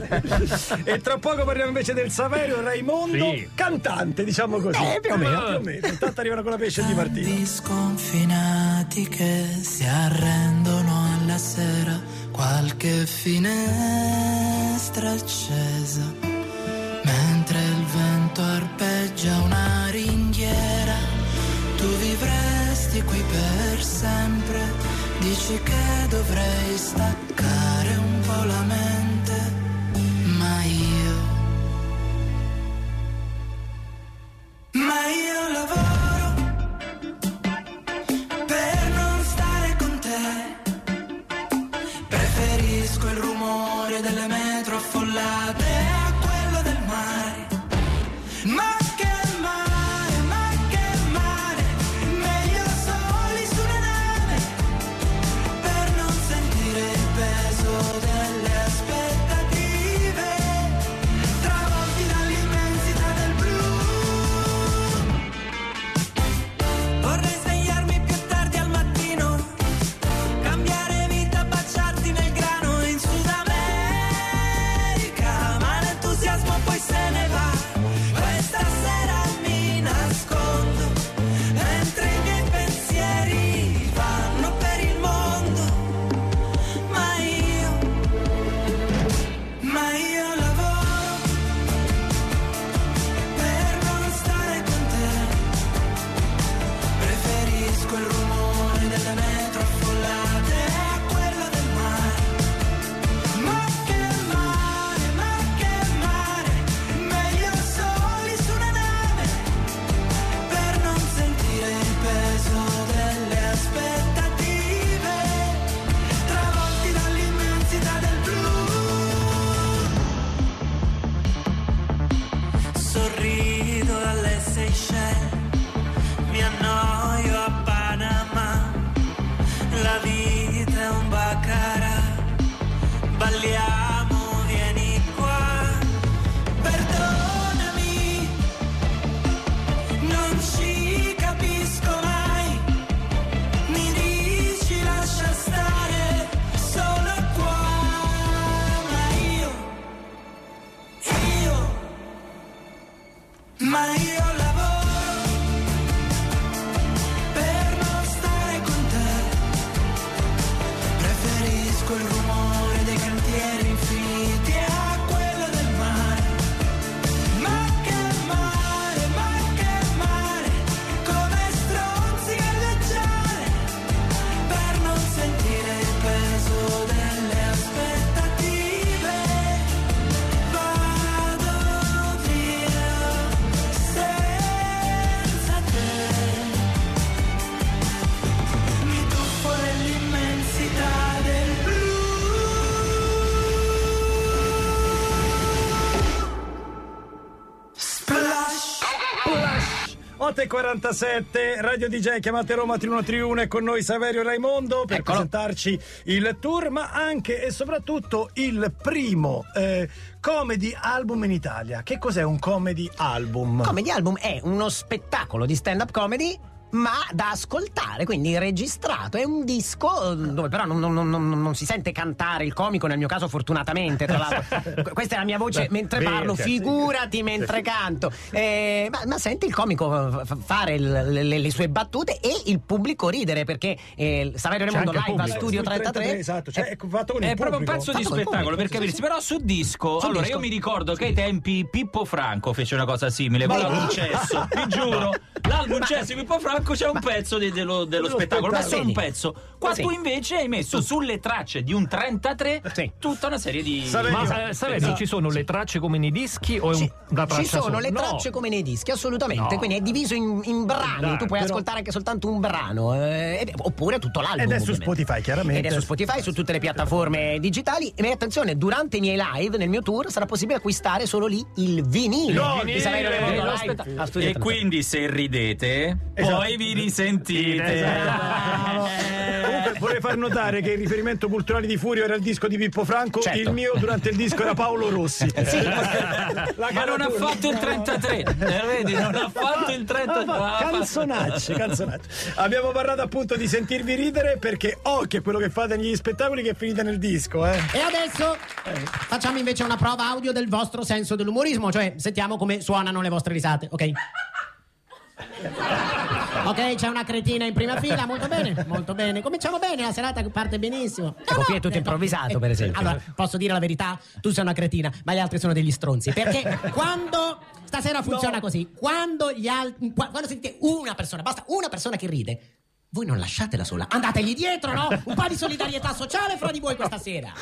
E tra poco parliamo invece del Saverio Raimondo, Sì. cantante, diciamo così. Eh, più o meno. Più o meno. Intanto arrivano con la pesce di Martino. Tanti sconfinati che si arrendono alla sera, qualche finestra accesa, mentre il vento arpeggia una ringhiera, tu vivresti qui per sempre, dici che dovrei staccare un po' la mente, ma io... Ma io lavoro per non stare con te. Preferisco il rumore delle metro affollate 8.47, Radio DJ, chiamate Roma 3131 e con noi Saverio Raimondo per presentarci il tour, ma anche e soprattutto il primo eh, comedy album in Italia. Che cos'è un comedy album? Comedy album è uno spettacolo di stand-up comedy. Ma da ascoltare, quindi registrato. È un disco eh, dove però non, non- non- non- non si sente cantare il comico, nel mio caso, fortunatamente. Tra l'altro, [LAUGHS] Que- questa è la mia voce Beh, mentre parlo, figurati mentre canto. Eh, ma, ma senti il comico fare il- le, le sue battute e il pubblico ridere perché eh, Saverio il live a pubblico. Studio Sul 33, 33. esatto, cioè, è fatto con il È proprio un pezzo di spettacolo per capirsi, però su disco. Su allora, disco. io mi ricordo che ai tempi Pippo Franco fece una cosa simile con [LAUGHS] l'album Cesso, vi giuro. L'album Cesso di Pippo Franco c'è un pezzo di- dello, dello spettacolo, ma solo un pezzo. Qua Sì. tu invece hai messo sulle tracce di un 33 Sì. tutta una serie di. Saverio. Ma eh, Saverio, ci sono le tracce come nei dischi o è un, da traccia Ci sono sola? le No. tracce come nei dischi, assolutamente. No. Quindi è diviso in, in brani. Dai, tu puoi però- ascoltare anche soltanto un brano, eh, oppure tutto l'album. Ed è su ovviamente. Spotify, chiaramente. Ed è su Spotify, su tutte le piattaforme digitali. E attenzione, durante i miei live, nel mio tour, sarà possibile acquistare solo lì il vinile. No, vinile, Studio E 33. quindi se ridete, Esatto. poi vi risentite. Bravo. Comunque vorrei far notare che il riferimento culturale di Furio era il disco di Pippo Franco, Certo. il mio durante il disco era Paolo Rossi. Sì. La Ma non ha fatto il 33, eh, vedi, non ha fatto il 33. Ah, Canzonacce, canzonacce. Abbiamo parlato appunto di sentirvi ridere perché occhio è quello che fate negli spettacoli che finite nel disco, eh. E adesso facciamo invece una prova audio del vostro senso dell'umorismo, cioè sentiamo come suonano le vostre risate, ok? Ok, c'è una cretina in prima fila, molto bene, molto bene. Cominciamo bene, la serata parte benissimo. Ecco, qui è tutto improvvisato, per esempio. Allora, posso dire la verità? Tu sei una cretina, ma gli altri sono degli stronzi. Perché quando stasera funziona così, quando gli altri quando sentite una persona, basta una persona che ride, voi non lasciatela sola, andategli dietro, no? Un po' di solidarietà sociale fra di voi questa sera.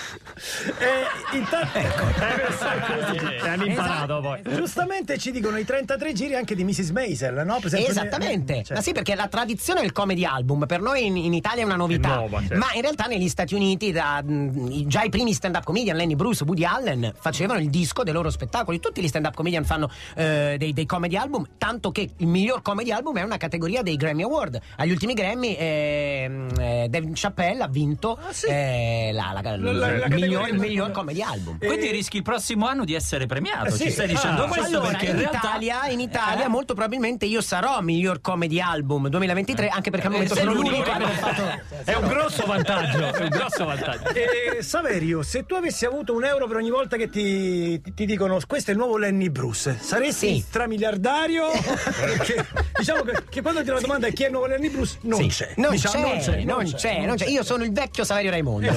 E intanto Eh, hanno imparato poi. Giustamente ci dicono i 33 giri anche di Mrs. Maisel, no? Esempio, Esattamente, ne- cioè- ma sì perché la tradizione del comedy album per noi in, in Italia è una novità, È nuova, certo. ma in realtà negli Stati Uniti da, mh, già i primi stand up comedian, Lenny Bruce, Woody Allen, facevano il disco dei loro spettacoli, tutti gli stand up comedian fanno eh, dei, dei comedy album, tanto che il miglior comedy album è una categoria dei Grammy Award, agli ultimi Grammy ehm, eh, David Chappelle ha vinto eh, la, la- La- la- la il, miglior, comedy album. Quindi rischi il prossimo anno di essere premiato. Eh sì. Ci stai dicendo Ah. questo Allora, perché in, realtà. Italia, in Italia Eh? molto probabilmente io sarò miglior comedy album 2023, anche perché al momento sono l'unico che fatto. È un grosso vantaggio, è un grosso vantaggio. E Saverio, se tu avessi avuto un euro per ogni volta che ti, ti- ti dicono questo è il nuovo Lenny Bruce, saresti Sì. stramiliardario? [LAUGHS] Perché, diciamo che, che quando ti la domanda è chi è il nuovo Lenny Bruce, non Sì. C'è. Non, Diciamo, c'è, non c'è, non c'è. Io sono il vecchio Saverio Raimondo.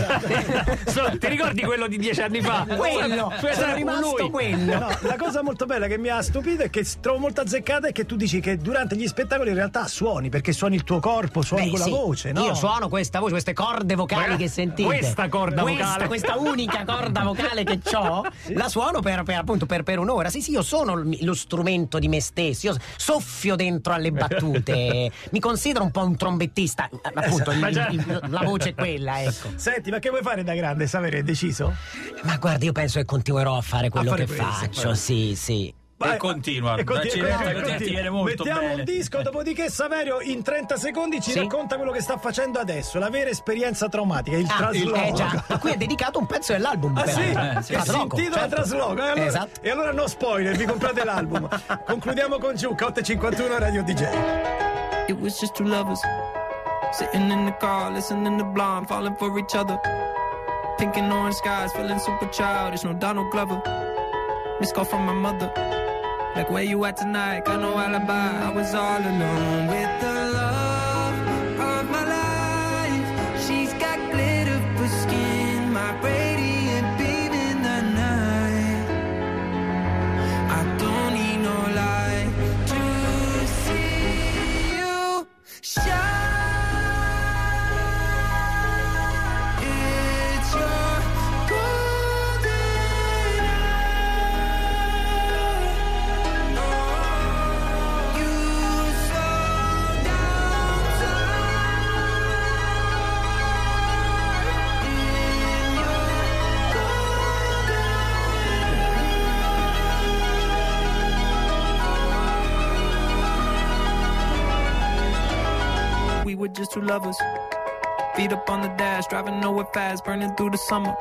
So- Ti ricordi quello di dieci anni fa? Quello, Cioè, sono rimasto lui. quello. No, la cosa molto bella che mi ha stupito e che trovo molto azzeccata è che tu dici che durante gli spettacoli in realtà suoni, perché suoni il tuo corpo, suoni Beh, con sì. la voce, no? Io suono questa voce, queste corde vocali che sentite. questa corda Questa- vocale. Questa unica corda vocale che ho, la suono per, per, appunto per, per un'ora. Sì, sì, io sono lo strumento di me stesso. Io soffio dentro alle battute. [LAUGHS] Mi considero un po' un trombettista. Appunto, il- Ma già. il- la voce è quella, ecco. Senti, ma che vuoi fare da grande, Saverio? È deciso? Ma guarda, io penso che continuerò a fare quello fare che questo, faccio. Sì, sì. E continua, E continua, e continua. ti viene molto Mettiamo bene. un disco, dopodiché Saverio in 30 secondi ci Sì. racconta quello che sta facendo adesso, la vera esperienza traumatica, il Ah, trasloco. eh già, a cui è dedicato un pezzo dell'album. Ah sì? peraltro. Eh, sì. che si Trasloco, intitola certo. Trasloco. E allora, Esatto. e allora no spoiler, vi comprate l'album. Concludiamo con Giucca 851 Radio DJ. It was just two lovers sitting in the car, listening to Blonde, falling for each other. Pink and orange skies, feeling super childish. No Donald Glover. Miss call from my mother. Like where you at tonight? Got no alibi. I was all alone with the love lovers. Feet up on the dash, driving nowhere fast, burning through the summer.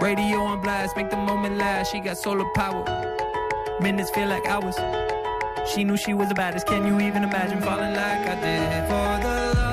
Radio on blast, make the moment last. She got solar power. Minutes feel like hours. She knew she was the baddest. Can you even imagine falling like I did? For the love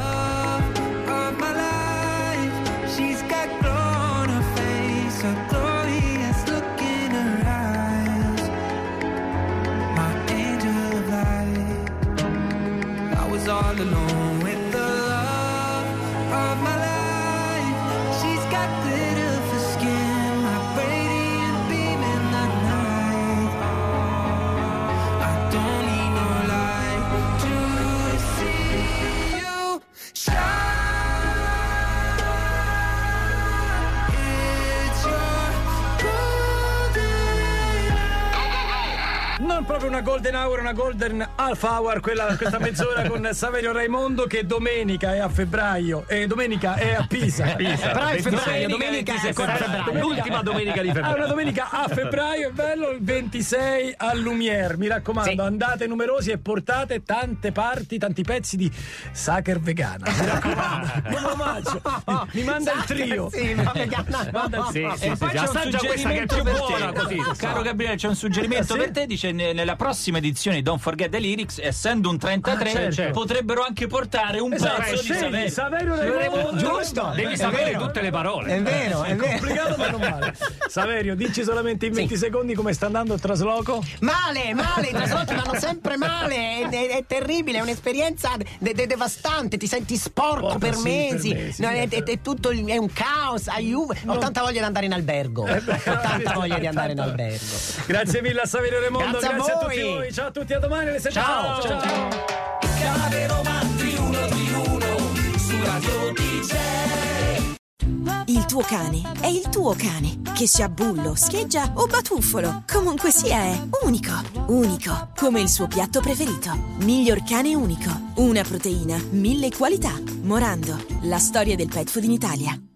proprio una golden hour, una golden half hour, quella, questa mezz'ora con [LAUGHS] Saverio Raimondo che domenica è a febbraio e domenica è a Pisa. Pisa. Però è febbraio, Domenica domenica è sempre febbraio. L'ultima domenica di Ah, febbraio. una domenica a febbraio, è bello, il 26 a Lumière. Mi raccomando, Sì. andate numerosi e portate tante parti, tanti pezzi di Sacher vegana. Mi raccomando, [LAUGHS] buon omaggio. Mi manda il trio. Sì, ma vegana. [LAUGHS] Manda il Sì, trio. sì, E sì, poi sì, c'è un assaggia questa che è suggerimento più per buona te. così. Caro Gabriele, c'è un suggerimento Sì? per te. Dice nella prossima edizione di Don't Forget the Lyrics, essendo un 33, Ah, certo. potrebbero anche portare un Esatto, pezzo di Saverio. Saverio Raimondo. Giusto. Devi È sapere vero. tutte le parole. È vero, è vero. Complicato ma non male. [LAUGHS] Saverio, dici solamente in 20 secondi come sta andando il trasloco. Male, male, i traslochi vanno sempre male, è, è- è terribile, è un'esperienza de- de- devastante, ti senti sporco Porca, per sì, mesi, per mesi, No, è, sì. è- è tutto il- è un caos, aiuto, ho tanta voglia di andare in albergo, ho tanta [LAUGHS] voglia di andare in albergo. Grazie mille a Saverio Raimondo, Grazie a grazie a, tutti voi. Ciao a tutti, a domani alle 7. Ciao, ciao, Cave romanzi uno di uno su Radio DJ. Il tuo cane è il tuo cane. Che sia bullo, scheggia o batuffolo, comunque sia è unico. Unico, come il suo piatto preferito. Miglior cane unico. Una proteina, mille qualità. Morando, la storia del pet food in Italia.